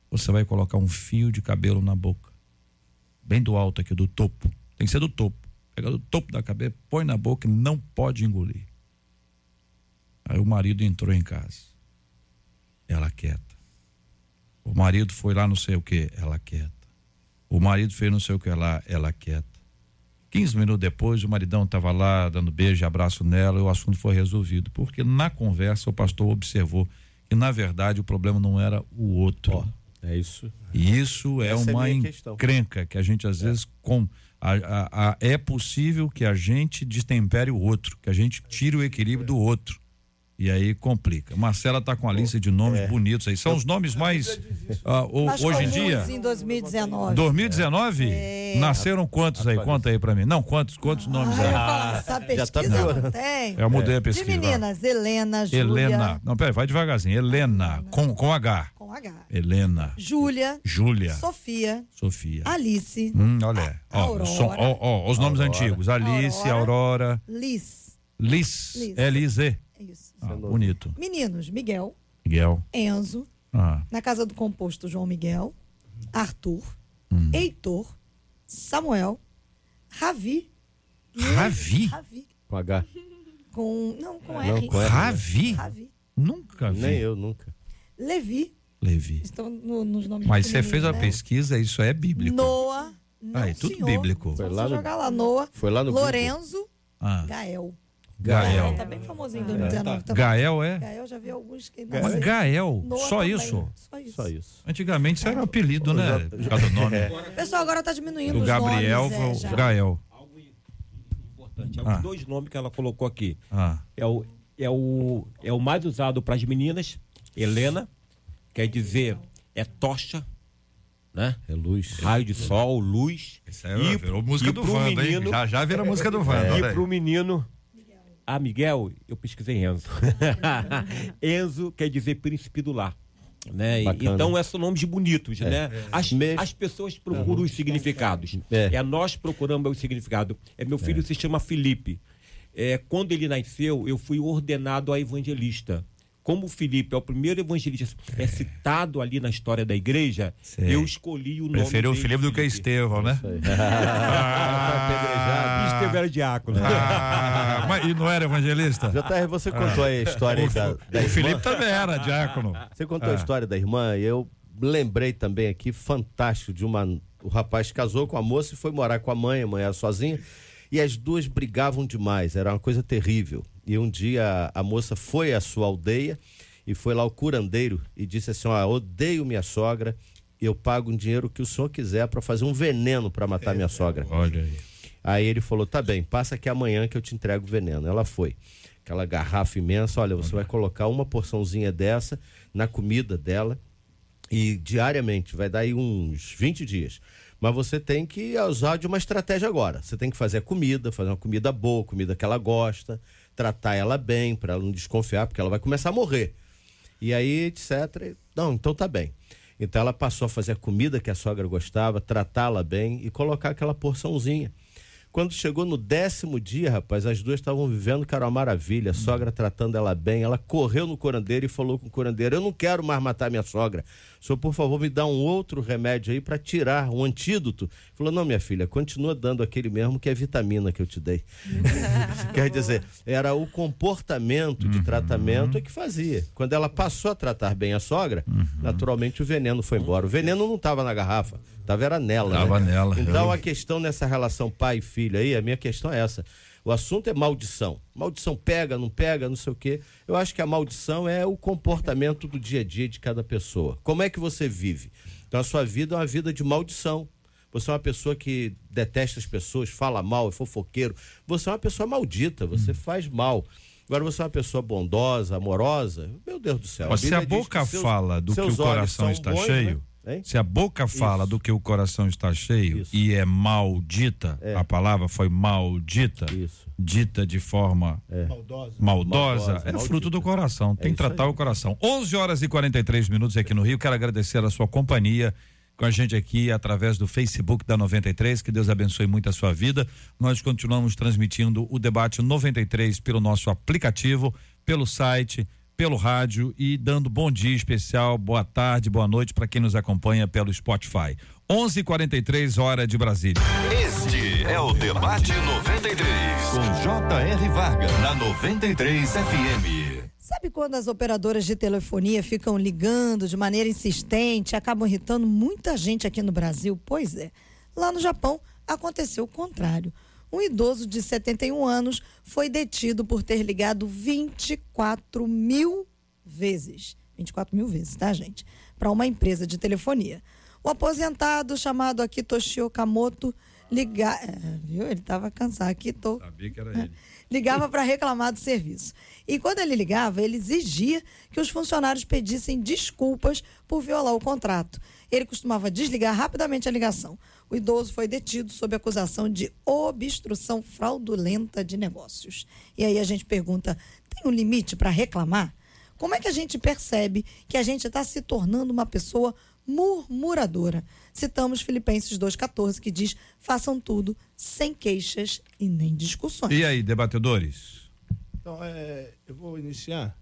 você vai colocar um fio de cabelo na boca, bem do alto aqui, do topo. Tem que ser do topo. Pega do topo da cabeça, põe na boca e não pode engolir. Aí o marido entrou em casa. Ela quieta. O marido foi lá não sei o que, ela quieta. O marido fez não sei o que lá, ela quieta. 15 minutos depois, o maridão estava lá dando beijo e abraço nela e o assunto foi resolvido. Porque na conversa o pastor observou que, na verdade, o problema não era o outro. Ó, é isso. E isso é Essa é uma questão. encrenca que a gente às vezes com a- a- a- é possível que a gente destempere o outro, que a gente tire o equilíbrio do outro. E aí complica. Marcela tá com a lista de nomes É. bonitos aí. São os nomes mais ah, o- hoje em dia. em 2019. 2019? É. Nasceram quantos aí? Conta aí pra mim. Não, quantos, quantos nomes Ah, eu aí? falar, essa já tá não tem. Eu mudei a De pesquisa. vai. meninas, Helena, Júlia. Helena. Não, peraí, vai devagarzinho. Helena, com, com H. Com H. Helena. Júlia, Júlia. Sofia, Sofia. Alice, Hum, olha. Ó, Aurora. som- ó, ó, os nomes antigos. Alice, Aurora, Liz. Liz, Liz. L-I-Z. É isso. Ah, bonito. Meninos, Miguel, Miguel. Enzo, Ah, na casa do composto João Miguel, Arthur, Hum. Heitor, Samuel, Ravi. Ravi? Ravi. Com H. Com. Não, com Não, R. com R. Ravi? Ravi. Nunca vi. Nem eu, nunca. Levi. Levi. Estão no- nos nomes Mas você fez pequenininhos, a né? pesquisa, isso é bíblico. Noah. Não, Ah, é tudo senhor. bíblico. Foi lá no- jogar lá, Noah. Foi lá no Lorenzo. Ah, Gael. Gael. Tá bem famosinho em 2019 também. Gael é? Gael já vi alguns que não Mas sei. Gael, Noah só também. isso? Só isso. Só isso. Antigamente isso era um apelido, né? Por causa do nome. O pessoal agora tá diminuindo Do os Gabriel nomes, foi é. Gael. Importante. É Ah. os dois nomes que ela colocou aqui. Ah, É o, é o, é o mais usado para as meninas, Helena, quer dizer, é tocha, né? É luz. Raio de sol, luz. isso aí virou música e do pro Wanda, hein? menino- Já, já vira música do Wanda. E olha aí. pro menino. Ah, Miguel, eu pesquisei Enzo. *laughs* Enzo quer dizer príncipe do lar. Né? Bacana. Então, esses são nomes bonitos, né? As, Mes- as pessoas procuram os significados. É. É. nós procuramos o significado. É, meu filho se chama Felipe. É, quando ele nasceu, eu fui ordenado a evangelista. Como o Felipe é o primeiro evangelista é citado ali na história da igreja, Sei. eu escolhi o nome Preferiu o dele, Felipe do que Estevão, né? *laughs* Ah, Estevão era diácono. Ah, mas, e não era evangelista? JR, você contou aí a história da, da O irmã. Felipe também era diácono. Você contou Ah. a história da irmã e eu lembrei também aqui, fantástico, de uma. O rapaz casou com a moça e foi morar com a mãe, a mãe era sozinha, e as duas brigavam demais, era uma coisa terrível. E um dia a moça foi à sua aldeia e foi lá o curandeiro e disse assim: Ó, odeio minha sogra, eu pago um dinheiro que o senhor quiser para fazer um veneno para matar minha sogra. Olha aí. Aí ele falou: tá bem, passa aqui amanhã que eu te entrego o veneno. Ela foi. Aquela garrafa imensa, olha, você vai colocar uma porçãozinha dessa na comida dela e diariamente, vai dar aí uns 20 dias. Mas você tem que usar de uma estratégia agora. Você tem que fazer a comida, fazer uma comida boa, comida que ela gosta, tratar ela bem, para ela não desconfiar, porque ela vai começar a morrer. E aí, etc. Não, então tá bem. Então ela passou a fazer a comida que a sogra gostava, tratá-la bem e colocar aquela porçãozinha. Quando chegou no décimo dia, rapaz, as duas estavam vivendo que era uma maravilha, a sogra tratando ela bem. Ela correu no curandeiro e falou com o curandeiro: Eu não quero mais matar minha sogra. O senhor, por favor, me dá um outro remédio aí para tirar, um antídoto. Falou: Não, minha filha, continua dando aquele mesmo que é vitamina que eu te dei. *laughs* Quer dizer, era o comportamento de tratamento é que fazia. Quando ela passou a tratar bem a sogra, naturalmente o veneno foi embora. O veneno não estava na garrafa, Tava era nela. Tava né? nela. Então Eu- a questão nessa relação pai e filho aí, a minha questão é essa. O assunto é maldição. Maldição pega, não pega, não sei o quê. Eu acho que a maldição é o comportamento do dia a dia de cada pessoa. Como é que você vive? Então a sua vida é uma vida de maldição. Você é uma pessoa que detesta as pessoas, fala mal, é fofoqueiro. Você é uma pessoa maldita, você faz mal. Agora você é uma pessoa bondosa, amorosa. Meu Deus do céu. Mas se Bíblia a boca seus- fala do que o coração está bons, cheio, né? Hein? se a boca fala do que o coração está cheio e é maldita, É. a palavra foi maldita, Isso. dita de forma Maldosa. maldosa, Maldosa, é maldita. fruto do coração. Tem É que isso tratar aí. o coração. 11 horas e 43 minutos aqui no Rio. Quero agradecer a sua companhia com a gente aqui através do Facebook da 93. Que Deus abençoe muito a sua vida. Nós continuamos transmitindo o debate 93 pelo nosso aplicativo, pelo site, pelo rádio e dando bom dia especial, boa tarde, boa noite para quem nos acompanha pelo Spotify. 11:43 hora de Brasília. Este é o Debate 93, com J.R. Varga, na 93 FM. Sabe quando as operadoras de telefonia ficam ligando de maneira insistente acabam irritando muita gente aqui no Brasil? Pois é. Lá no Japão aconteceu o contrário. Um idoso de 71 anos foi detido por ter ligado 24 mil vezes. 24 mil vezes, tá, gente? Para uma empresa de telefonia. O aposentado, chamado Akitoshi Okamoto, liga... é, viu? Ele estava cansado. Akito Sabia que era ele. ligava *laughs* para reclamar do serviço. E quando ele ligava, ele exigia que os funcionários pedissem desculpas por violar o contrato. Ele costumava desligar rapidamente a ligação. O idoso foi detido sob acusação de obstrução fraudulenta de negócios. E aí a gente pergunta: tem um limite para reclamar? Como é que a gente percebe que a gente está se tornando uma pessoa murmuradora? Citamos Filipenses 2,14, que diz: façam tudo sem queixas e nem discussões. E aí, debatedores? Então, é, eu vou iniciar.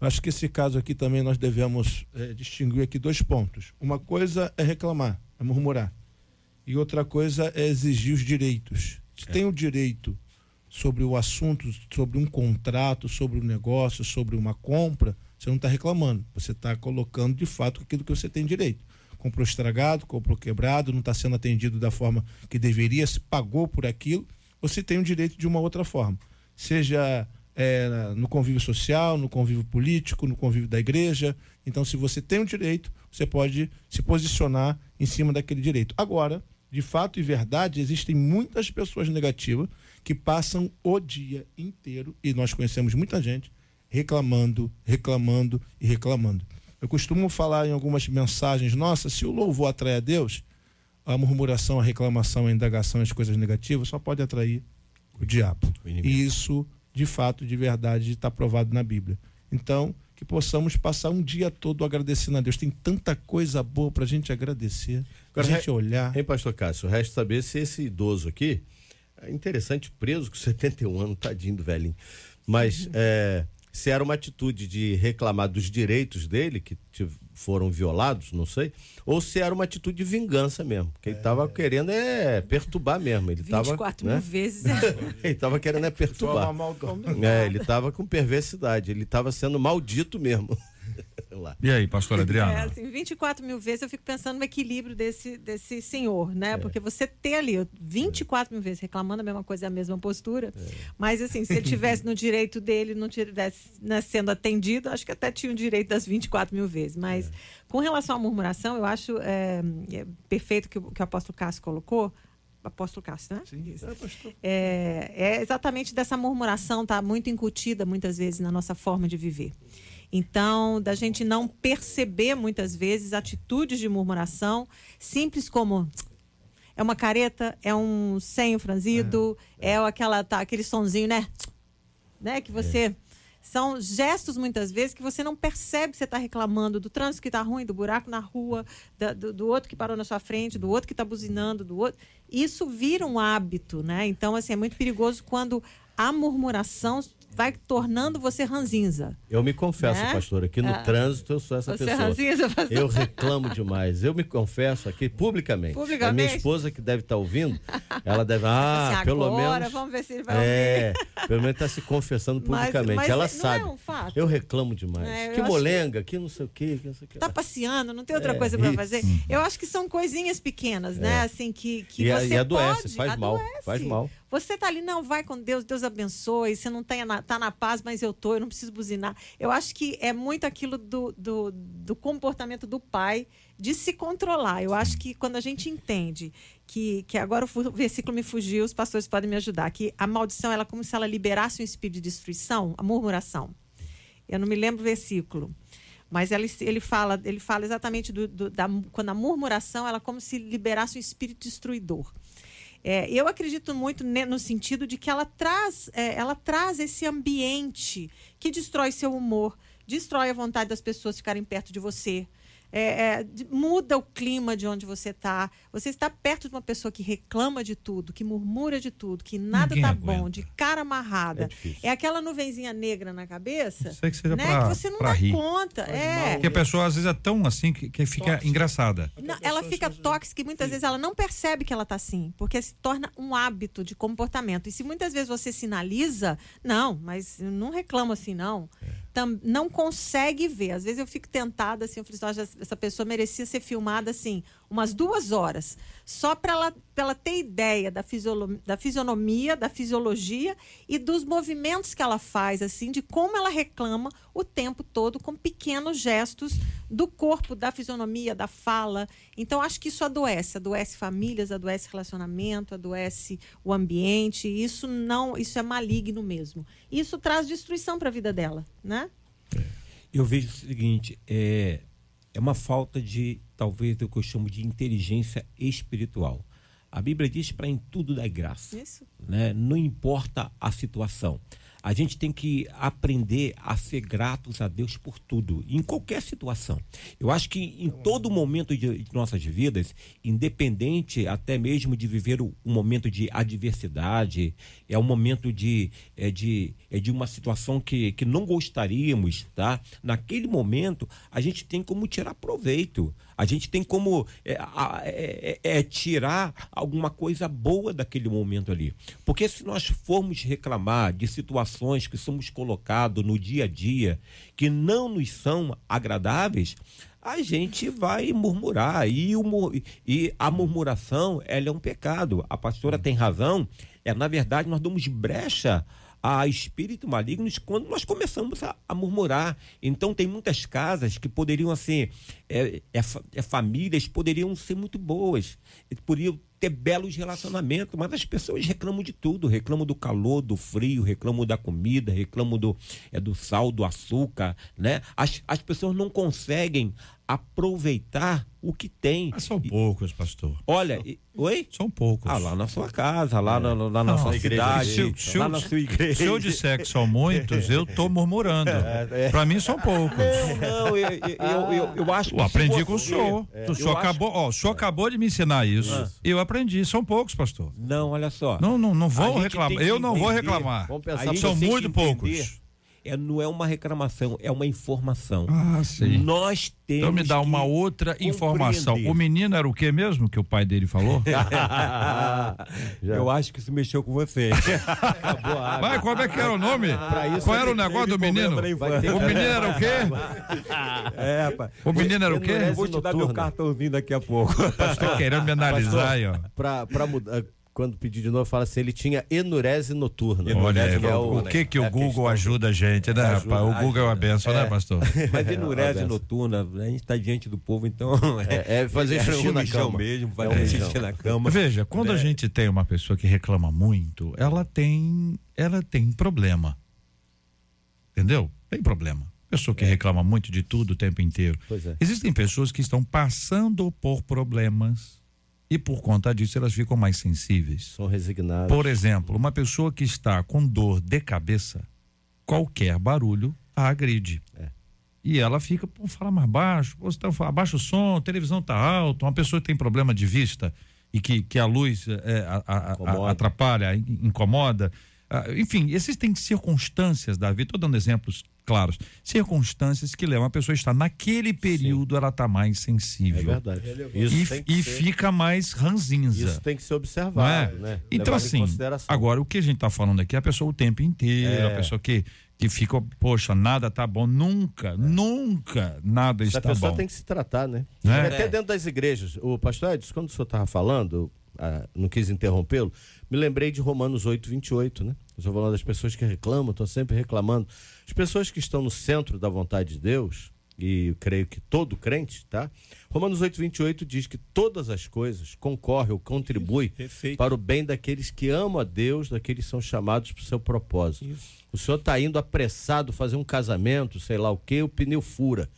Eu Acho que esse caso aqui também nós devemos é, distinguir aqui dois pontos. Uma coisa é reclamar, é murmurar. E outra coisa é exigir os direitos. Se tem o direito sobre o assunto, sobre um contrato, sobre um negócio, sobre uma compra, você não está reclamando. Você está colocando de fato aquilo que você tem direito. Comprou estragado, comprou quebrado, não está sendo atendido da forma que deveria, se pagou por aquilo, você tem o direito de uma outra forma. Seja é, no convívio social, no convívio político, no convívio da igreja. Então, se você tem um direito, você pode se posicionar em cima daquele direito. Agora, de fato e verdade, existem muitas pessoas negativas que passam o dia inteiro, e nós conhecemos muita gente, reclamando, reclamando e reclamando. Eu costumo falar em algumas mensagens nossas, se o louvor atrai a Deus, a murmuração, a reclamação, a indagação, as coisas negativas só pode atrair o diabo. E isso, de fato, de verdade, está provado na Bíblia. Então, que possamos passar um dia todo agradecendo a Deus. Tem tanta coisa boa para a gente agradecer, para a gente re- olhar. Hein, pastor Cássio? Resta saber se esse idoso aqui, é interessante, preso com 71 anos, tadinho do velhinho, mas é, se era uma atitude de reclamar dos direitos dele, que foram violados, não sei, ou se era uma atitude de vingança mesmo, que ele estava querendo é perturbar mesmo. Ele tava, 24 né? mil vezes. é. *laughs* ele estava querendo é perturbar. É, ele estava com perversidade, ele estava sendo maldito mesmo. Lá. E aí, pastor É, Adriano? assim, 24 mil vezes eu fico pensando no equilíbrio desse, desse senhor, É. né? Porque você ter ali 24 mil vezes reclamando a mesma coisa, a mesma postura. Mas, assim, se ele tivesse no direito dele, não tivesse né, sendo atendido, acho que até tinha o direito das 24 mil vezes. Mas, É. com relação à murmuração, eu acho é, é perfeito que, o- que o apóstolo Cássio colocou. Apóstolo Cássio, né? Isso. É, é exatamente dessa murmuração, tá muito incutida muitas vezes na nossa forma de viver. Então, da gente não perceber muitas vezes atitudes de murmuração, simples como é uma careta, é um senho franzido, é, aquela tá, aquele sonzinho, né? Né que você são gestos muitas vezes que você não percebe que você está reclamando do trânsito que está ruim, do buraco na rua, da- do, do outro que parou na sua frente, do outro que está buzinando, do outro. Isso vira um hábito, né? Então, assim, é muito perigoso quando a murmuração vai tornando você ranzinza. Eu me confesso, Né? pastor, aqui no Ah. trânsito eu sou essa Você é pessoa. ranzinza, pastor? Eu reclamo demais. Eu me confesso aqui publicamente. Publicamente? A minha esposa que deve estar ouvindo, ela deve, ah, Assim, pelo agora, menos. vamos ver se ele vai É, pelo menos está se confessando Mas- publicamente. mas ela não é sabe. um fato. Eu reclamo demais. É, eu que molenga, que não sei o quê, que não sei o quê. tá passeando, não tem outra É, coisa para fazer. Eu acho que são coisinhas pequenas, né? Assim que, que E você e adoece, pode, faz mal, adoece. faz mal. Você tá ali, não, vai com Deus, Deus abençoe, você não tá na, tá na paz, mas eu tô, eu não preciso buzinar. Eu acho que é muito aquilo do, do, do comportamento do pai de se controlar. Eu acho que quando a gente entende que, que agora o versículo me fugiu, os pastores podem me ajudar, que a maldição ela é como se ela liberasse um espírito de destruição, a murmuração. Eu não me lembro o versículo. Mas ele, ele, fala, ele fala exatamente do, do- da, quando a murmuração ela é como se liberasse um espírito destruidor. É, eu acredito muito no sentido de que ela traz, é, ela traz esse ambiente que destrói seu humor, destrói a vontade das pessoas ficarem perto de você. É, é, muda o clima de onde você está. Você está perto de uma pessoa que reclama de tudo, que murmura de tudo, que nada Ninguém tá aguenta. bom, de cara amarrada. É. É, aquela nuvenzinha negra na cabeça, Sei que seja né? pra- que você não dá rir. conta. É. Porque a pessoa às vezes é tão assim que, que fica engraçada. Não, ela fica tóxica e muitas vezes ela não percebe que ela está assim, porque se torna um hábito de comportamento. E se muitas vezes você sinaliza, não, mas eu não reclamo assim, não. Não consegue ver. Às vezes eu fico tentada assim, eu falo assim, "Nossa, essa pessoa merecia ser filmada assim, umas duas horas, só para ela, ela ter ideia da, fisiolo- da fisionomia, da fisiologia e dos movimentos que ela faz, assim, de como ela reclama o tempo todo com pequenos gestos do corpo, da fisionomia, da fala. Então, acho que isso adoece, adoece famílias, adoece relacionamento, adoece o ambiente. Isso não, isso é maligno mesmo. Isso traz destruição para a vida dela, né? Eu vejo o seguinte, é, é uma falta de, talvez, o que eu chamo de inteligência espiritual. A Bíblia diz para em tudo dar graça. Isso. Né? Não importa a situação. A gente tem que aprender a ser gratos a Deus por tudo, em qualquer situação. Eu acho que em todo momento de, nossas vidas, independente até mesmo de viver um momento de adversidade, é um momento de, é de, é de uma situação que, que não gostaríamos, tá? Naquele momento, a gente tem como tirar proveito. A gente tem como é, é, é- é tirar alguma coisa boa daquele momento ali. Porque se nós formos reclamar de situações que somos colocados no dia a dia, que não nos são agradáveis, a gente vai murmurar. E, o e a murmuração, ela é um pecado. A pastora tem razão. É, na verdade, nós damos brecha a espírito malignos quando nós começamos a, a murmurar. Então tem muitas casas que poderiam assim, é, é é famílias poderiam ser muito boas, poderiam ter belos relacionamentos, mas as pessoas reclamam de tudo, reclamam do calor, do frio, reclamam da comida, reclamam do, é, do sal, do açúcar, né? As, as pessoas não conseguem aproveitar o que tem. Mas são poucos, pastor. Olha, e- oi? São poucos. Ah, lá na sua casa, lá na, lá na Não, sua cidade, se se lá eu- na sua igreja. Se eu disser que são muitos, eu tô murmurando. *laughs* Pra mim são poucos. Não, não, eu, eu, eu, eu, acho que. Eu aprendi com o senhor. É, o senhor eu acho- acabou, ó, o senhor acabou de me ensinar isso. Eu aprendi. São poucos, pastor. Não, olha só. Não, não, não vão reclamar. Eu não vou reclamar. São muito poucos. É, não é uma reclamação, é uma informação. Ah, sim. Nós temos. Então me dá uma outra informação. O menino era o que mesmo que o pai dele falou? *laughs* Eu acho que isso mexeu com você. *laughs* Acabou a água. Vai, como é que era o nome? isso Qual vai era o negócio do menino? O menino era o quê? é, rapaz. O menino era o quê? Eu vou te dar meu cartãozinho daqui a pouco. Tô querendo me analisar aí, ó. Pra, pra mudar, quando pedir de novo, fala assim: ele tinha enurese noturna. Olha, Que é o, que que o é Google questão- ajuda a gente, né, Ajuda, rapaz? O Google é uma benção, né, pastor? *laughs* Mas É, enurese noturna, a gente está diante do povo, então. É, é *laughs* fazer é xixi na cama. mesmo, É fazer um xixi na cama. Veja, quando a gente tem uma pessoa que reclama muito, ela tem, ela tem problema. Entendeu? Tem problema. Pessoa que reclama muito de tudo o tempo inteiro. Pois é. Existem pessoas que estão passando por problemas e por conta disso elas ficam mais sensíveis. São resignados. Por exemplo, uma pessoa que está com dor de cabeça, qualquer barulho a agride. É. E ela fica, pô, fala mais baixo, pô, tá, abaixa o som, a televisão tá alta, uma pessoa que tem problema de vista e que, que a luz é, a- a- Incomoda. atrapalha, in- incomoda, ah, enfim, existem circunstâncias da vida, estou dando exemplos claros, circunstâncias que levam a pessoa a estar naquele período, ela está mais É sensível. verdade. E, Isso que e ser- fica mais ranzinza. Isso tem que ser é? observado, né? Então, assim, agora o que a gente está falando aqui é a pessoa o tempo inteiro, É. a pessoa que, que fica, poxa, nada tá bom, nunca, nunca nada Essa está pessoa bom. tem que se tratar, né? Né? Até dentro das igrejas. O pastor Edson, quando o senhor estava falando, ah, não quis interrompê-lo, me lembrei de Romanos 8, 28, né? Eu estou falando das pessoas que reclamam, estão sempre reclamando. As pessoas que estão no centro da vontade de Deus, e creio que todo crente, tá? Romanos 8, 28 diz que todas as coisas concorrem ou contribuem perfeito. para o bem daqueles que amam a Deus, daqueles que são chamados para o seu propósito. O senhor está indo apressado fazer um casamento, sei lá o quê, o pneu fura.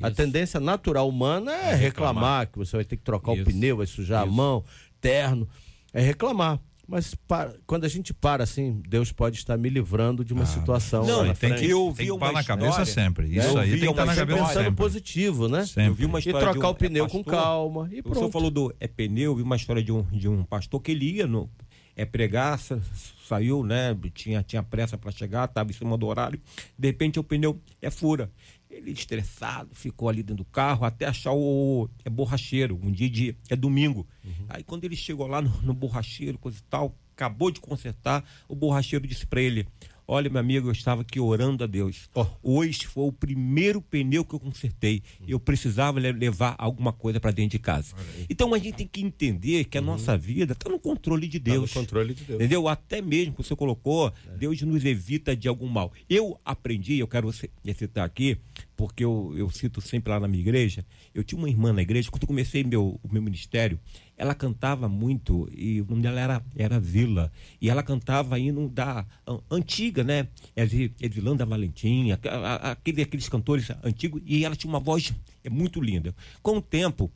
A tendência natural humana é, reclamar, que você vai ter que trocar o Isso. pneu, vai sujar a mão, terno, é reclamar. Mas para- quando a gente para assim, Deus pode estar me livrando de uma situação. Não, lá na tem frente. que- eu tem que uma na cabeça sempre. né? Isso aí tem que estar uma na cabeça pensando sempre. positivo, né? Sempre. Eu vi uma E história trocar de um, o pneu é, com pastor, calma e O senhor pronto. falou do é pneu, eu vi uma história de um, de um pastor que ele ia no, é pregar, sa- saiu, né? Tinha, tinha pressa para chegar, estava em cima do horário. De repente o pneu é fura. Ele estressado, ficou ali dentro do carro até achar o é borracheiro. Um dia de é domingo. Aí quando ele chegou lá no, no borracheiro, coisa e tal, acabou de consertar, o borracheiro disse para ele: Olha, meu amigo, eu estava aqui orando a Deus. Hoje foi o primeiro pneu que eu consertei. Eu precisava le- levar alguma coisa para dentro de casa. Então a gente tem que entender que a nossa vida está no controle de Tá no Deus. controle de Deus. Entendeu? Até mesmo que você colocou, Deus nos evita de algum mal. Eu aprendi, eu quero você- citar aqui, porque eu, eu cito sempre lá na minha igreja. Eu tinha uma irmã na igreja, quando eu comecei meu, o meu ministério, ela cantava muito, e o nome dela era, era Vila. E ela cantava hino da an- antiga, né? Edi- Edilanda Valentim, aquele, aqueles cantores antigos, e ela tinha uma voz é muito linda. Com o tempo,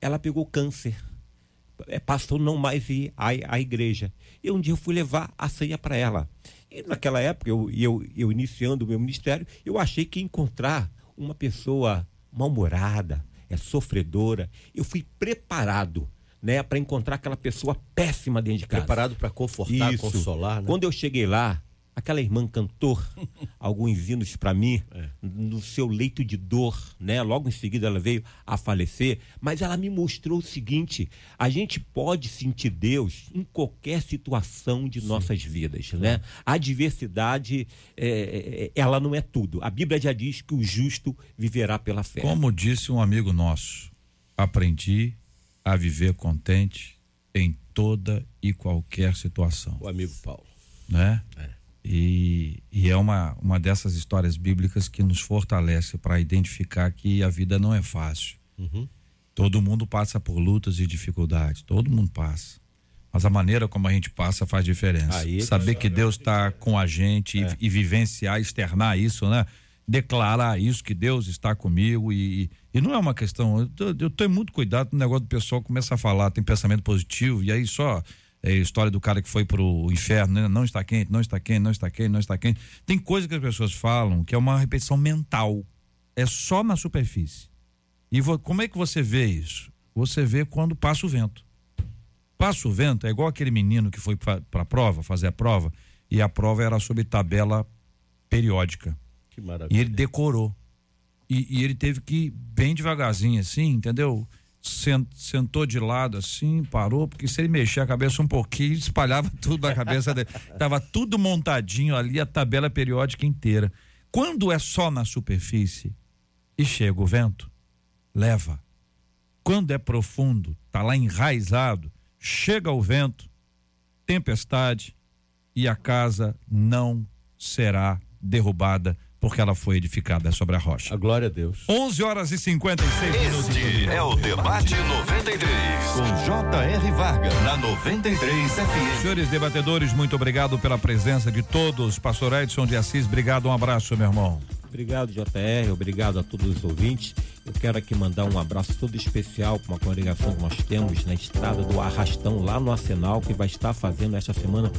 ela pegou câncer é, passou não mais ir à, à igreja. E um dia eu fui levar a ceia para ela. E naquela época, eu, eu, eu iniciando o meu ministério, eu achei que encontrar uma pessoa mal-humorada, é sofredora. Eu fui preparado né, para encontrar aquela pessoa péssima dentro de casa. Preparado para confortar, Isso. consolar, né? Quando eu cheguei lá, aquela irmã cantou *laughs* alguns hinos para mim É. no seu leito de dor, né? Logo em seguida ela veio a falecer, mas ela me mostrou o seguinte: a gente pode sentir Deus em qualquer situação de nossas vidas, né? A adversidade, é, é, ela não é tudo. A Bíblia já diz que o justo viverá pela fé. Como disse um amigo nosso, aprendi a viver contente em toda e qualquer situação, O amigo Paulo. né? E, e é uma, uma dessas histórias bíblicas que nos fortalece para identificar que a vida não é fácil. Todo mundo passa por lutas e dificuldades, todo mundo passa. Mas a maneira como a gente passa faz diferença. Aí é Saber que Deus está com a gente e- e, vivenciar, externar isso, né? Declarar isso, que Deus está comigo e, e não é uma questão. Eu, eu tenho muito cuidado no negócio do pessoal começar a falar, tem pensamento positivo e aí só é, história do cara que foi pro inferno, né? não está quente, não está quente, não está quente, não está quente. Tem coisa que as pessoas falam que é uma repetição mental. É só na superfície. E vo- como é que você vê isso? Você vê quando passa o vento. Passa o vento, é igual aquele menino que foi para a prova, fazer a prova, e a prova era sobre tabela periódica. Que maravilha. E ele decorou. E, e ele teve que ir bem devagarzinho, assim, entendeu? Sen- sentou de lado assim, parou, porque se ele mexer a cabeça um pouquinho, espalhava *laughs* tudo na cabeça dele. Tava tudo montadinho ali, a tabela periódica inteira. Quando é só na superfície e chega o vento, leva. Quando é profundo, tá lá enraizado, chega o vento, tempestade e a casa não será derrubada porque ela foi edificada sobre a rocha. A glória a Deus. 11 horas e 56 minutos. Este é o Debate 93, com J.R. Varga, na 93 FM. Senhores debatedores, muito obrigado pela presença de todos. Pastor Edson de Assis, obrigado, um abraço, meu irmão. Obrigado, JR, obrigado a todos os ouvintes. Eu quero aqui mandar um abraço todo especial para uma congregação que nós temos na estrada do Arrastão, lá no Arsenal, que vai estar fazendo esta semana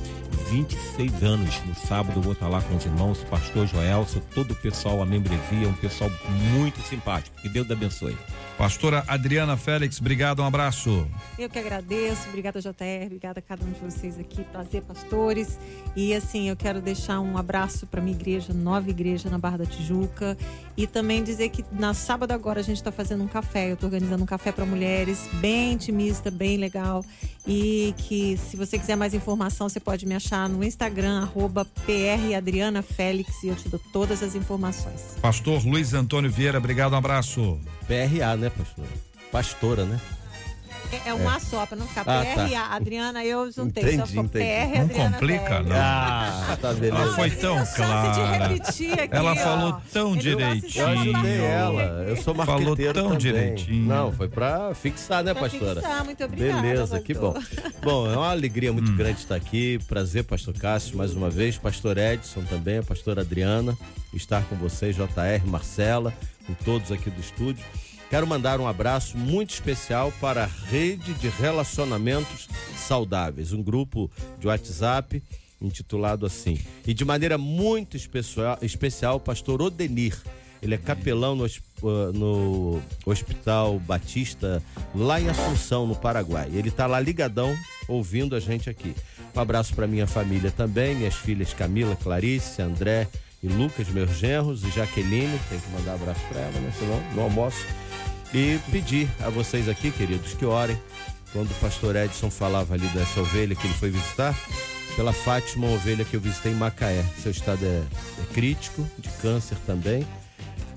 26 anos. No sábado eu vou estar lá com os irmãos, o pastor Joelson, todo o pessoal, a membresia, um pessoal muito simpático. Que Deus abençoe. Pastora Adriana Félix, obrigado, um abraço. Eu que agradeço, obrigada JR, obrigada a cada um de vocês aqui, prazer, pastores. E assim, eu quero deixar um abraço para minha igreja, nova igreja na Barra da Tijuca. E também dizer que na sábado agora a gente está fazendo um café. Eu estou organizando um café para mulheres, bem intimista, bem legal. E que se você quiser mais informação, você pode me achar no Instagram, arroba PRAdrianaFélix, e eu te dou todas as informações. Pastor Luiz Antônio Vieira, obrigado, um abraço. PRA, né, pastora? Pastora, né? É, é um A só, para não ficar Ah, tá. PRA. Adriana, eu juntei. Entendi, só entendi. PR, Não Adriana complica, Félix. não. Ah, tá beleza. Ela foi tão clara. aqui, Ela ó. falou tão Ele direitinho. Eu ajudei ela. Eu sou Falou marqueteiro tão também. direitinho. Não, foi pra fixar, né, Pra pastora? fixar, muito obrigada, Beleza, que bom. pastor. Bom, é uma alegria Hum. muito grande estar aqui. Prazer, pastor Cássio, mais uma vez. Pastor Edson também, a pastora Adriana, estar com vocês, JR, Marcela, com todos aqui do estúdio. Quero mandar um abraço muito especial para a Rede de Relacionamentos Saudáveis, um grupo de WhatsApp intitulado assim. E de maneira muito especial, especial pastor Odenir. Ele é capelão no, uh, no Hospital Batista, lá em Assunção, no Paraguai. Ele está lá ligadão, ouvindo a gente aqui. Um abraço para minha família também, minhas filhas Camila, Clarice, André e Lucas, meus genros, e Jaqueline. Tem que mandar um abraço para ela, né? Senão, no almoço. E pedir a vocês aqui, queridos, que orem. Quando o pastor Edson falava ali dessa ovelha que ele foi visitar, pela Fátima, uma ovelha que eu visitei em Macaé. Seu estado é, é crítico, de câncer também.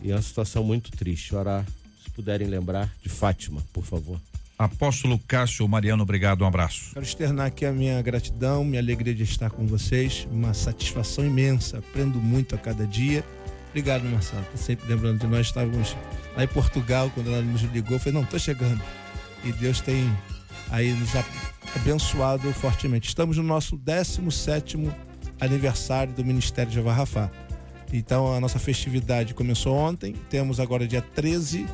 E é uma situação muito triste. Orar, se puderem lembrar, de Fátima, por favor. Apóstolo Cássio Mariano, obrigado, um abraço. Quero externar aqui a minha gratidão, minha alegria de estar com vocês, uma satisfação imensa, aprendo muito a cada dia. Obrigado, Marcelo, por sempre lembrando de nós. Estávamos lá em Portugal, quando ela nos ligou, falei, não, tô chegando. E Deus tem aí nos abençoado fortemente. Estamos no nosso 17º aniversário do Ministério de Avarrafá. Então a nossa festividade começou ontem, temos agora dia 13,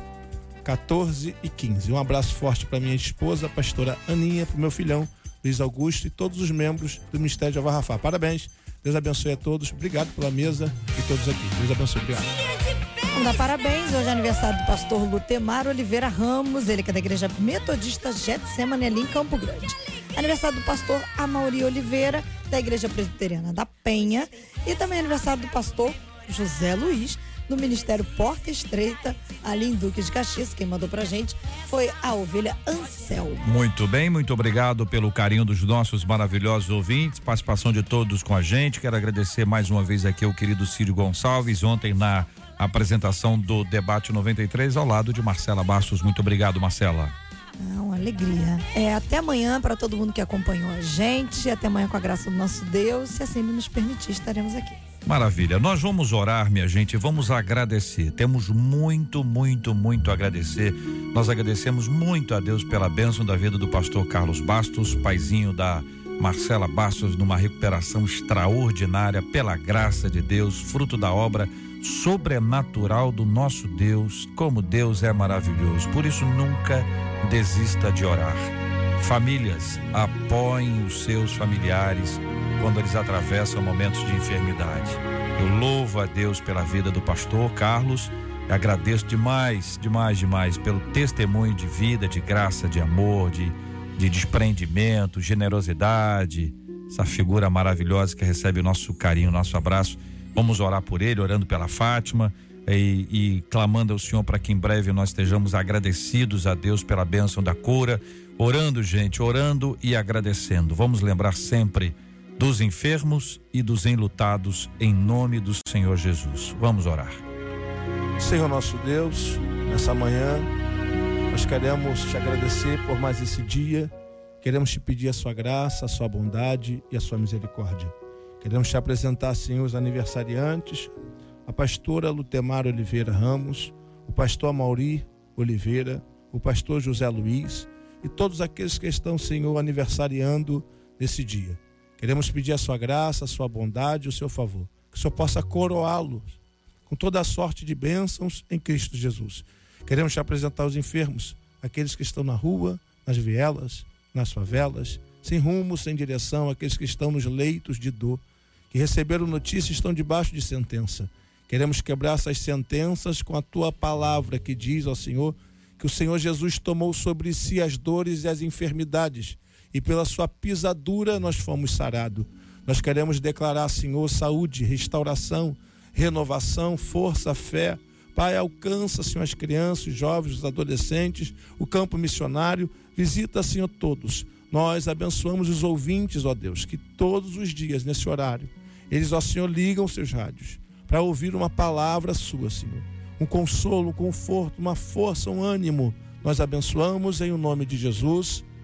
14 e 15. Um abraço forte para minha esposa, a pastora Aninha, para o meu filhão Luiz Augusto e todos os membros do Ministério de Avarrafá. Parabéns, Deus abençoe a todos. Obrigado pela mesa e todos aqui. Deus abençoe. Obrigado. Vamos dar parabéns. Hoje é aniversário do pastor Lutemar Oliveira Ramos, ele que é da Igreja Metodista Getsemane ali em Campo Grande. Aniversário do pastor Amauri Oliveira, da Igreja Presbiteriana da Penha. E também aniversário do pastor José Luiz, do Ministério Porta Estreita, ali em Duque de Caxias. Quem mandou pra gente foi a ovelha Anselmo. Muito bem, muito obrigado pelo carinho dos nossos maravilhosos ouvintes, participação de todos com a gente. Quero agradecer mais uma vez aqui ao querido Círio Gonçalves, ontem na apresentação do Debate 93, ao lado de Marcela Bastos. Muito obrigado, Marcela. Ah, uma alegria. É, até amanhã para todo mundo que acompanhou a gente. Até amanhã com a graça do nosso Deus. Se assim nos permitir, estaremos aqui. Maravilha. Nós vamos orar, minha gente, vamos agradecer. Temos muito, muito, muito a agradecer. Nós agradecemos muito a Deus pela bênção da vida do pastor Carlos Bastos, paizinho da Marcela Bastos, numa recuperação extraordinária, pela graça de Deus, fruto da obra sobrenatural do nosso Deus. Como Deus é maravilhoso. Por isso, nunca desista de orar. Famílias, apoiem os seus familiares quando eles atravessam momentos de enfermidade. Eu louvo a Deus pela vida do pastor Carlos agradeço demais, demais, demais pelo testemunho de vida, de graça, de amor, de, de desprendimento, generosidade. Essa figura maravilhosa que recebe o nosso carinho, o nosso abraço. Vamos orar por ele, orando pela Fátima e, e clamando ao Senhor para que em breve nós estejamos agradecidos a Deus pela bênção da cura. Orando, gente, orando e agradecendo. Vamos lembrar sempre dos enfermos e dos enlutados em nome do Senhor Jesus. Vamos orar. Senhor nosso Deus, nessa manhã, nós queremos te agradecer por mais esse dia. Queremos te pedir a sua graça, a sua bondade e a sua misericórdia. Queremos te apresentar, Senhor, os aniversariantes, a pastora Lutemar Oliveira Ramos, o pastor Mauri Oliveira, o pastor José Luiz e todos aqueles que estão, Senhor, aniversariando nesse dia. Queremos pedir a sua graça, a sua bondade o seu favor. Que o Senhor possa coroá-los com toda a sorte de bênçãos em Cristo Jesus. Queremos te apresentar os enfermos, aqueles que estão na rua, nas vielas, nas favelas, sem rumo, sem direção, aqueles que estão nos leitos de dor, que receberam notícia e estão debaixo de sentença. Queremos quebrar essas sentenças com a tua palavra que diz ao Senhor que o Senhor Jesus tomou sobre si as dores e as enfermidades e pela sua pisadura nós fomos sarados. Nós queremos declarar, Senhor, saúde, restauração, renovação, força, fé. Pai, alcança, Senhor, as crianças, os jovens, os adolescentes, o campo missionário. Visita, Senhor, todos. Nós abençoamos os ouvintes, ó Deus, que todos os dias, nesse horário, eles, ó Senhor, ligam seus rádios para ouvir uma palavra sua, Senhor. Um consolo, um conforto, uma força, um ânimo. Nós abençoamos em o nome de Jesus.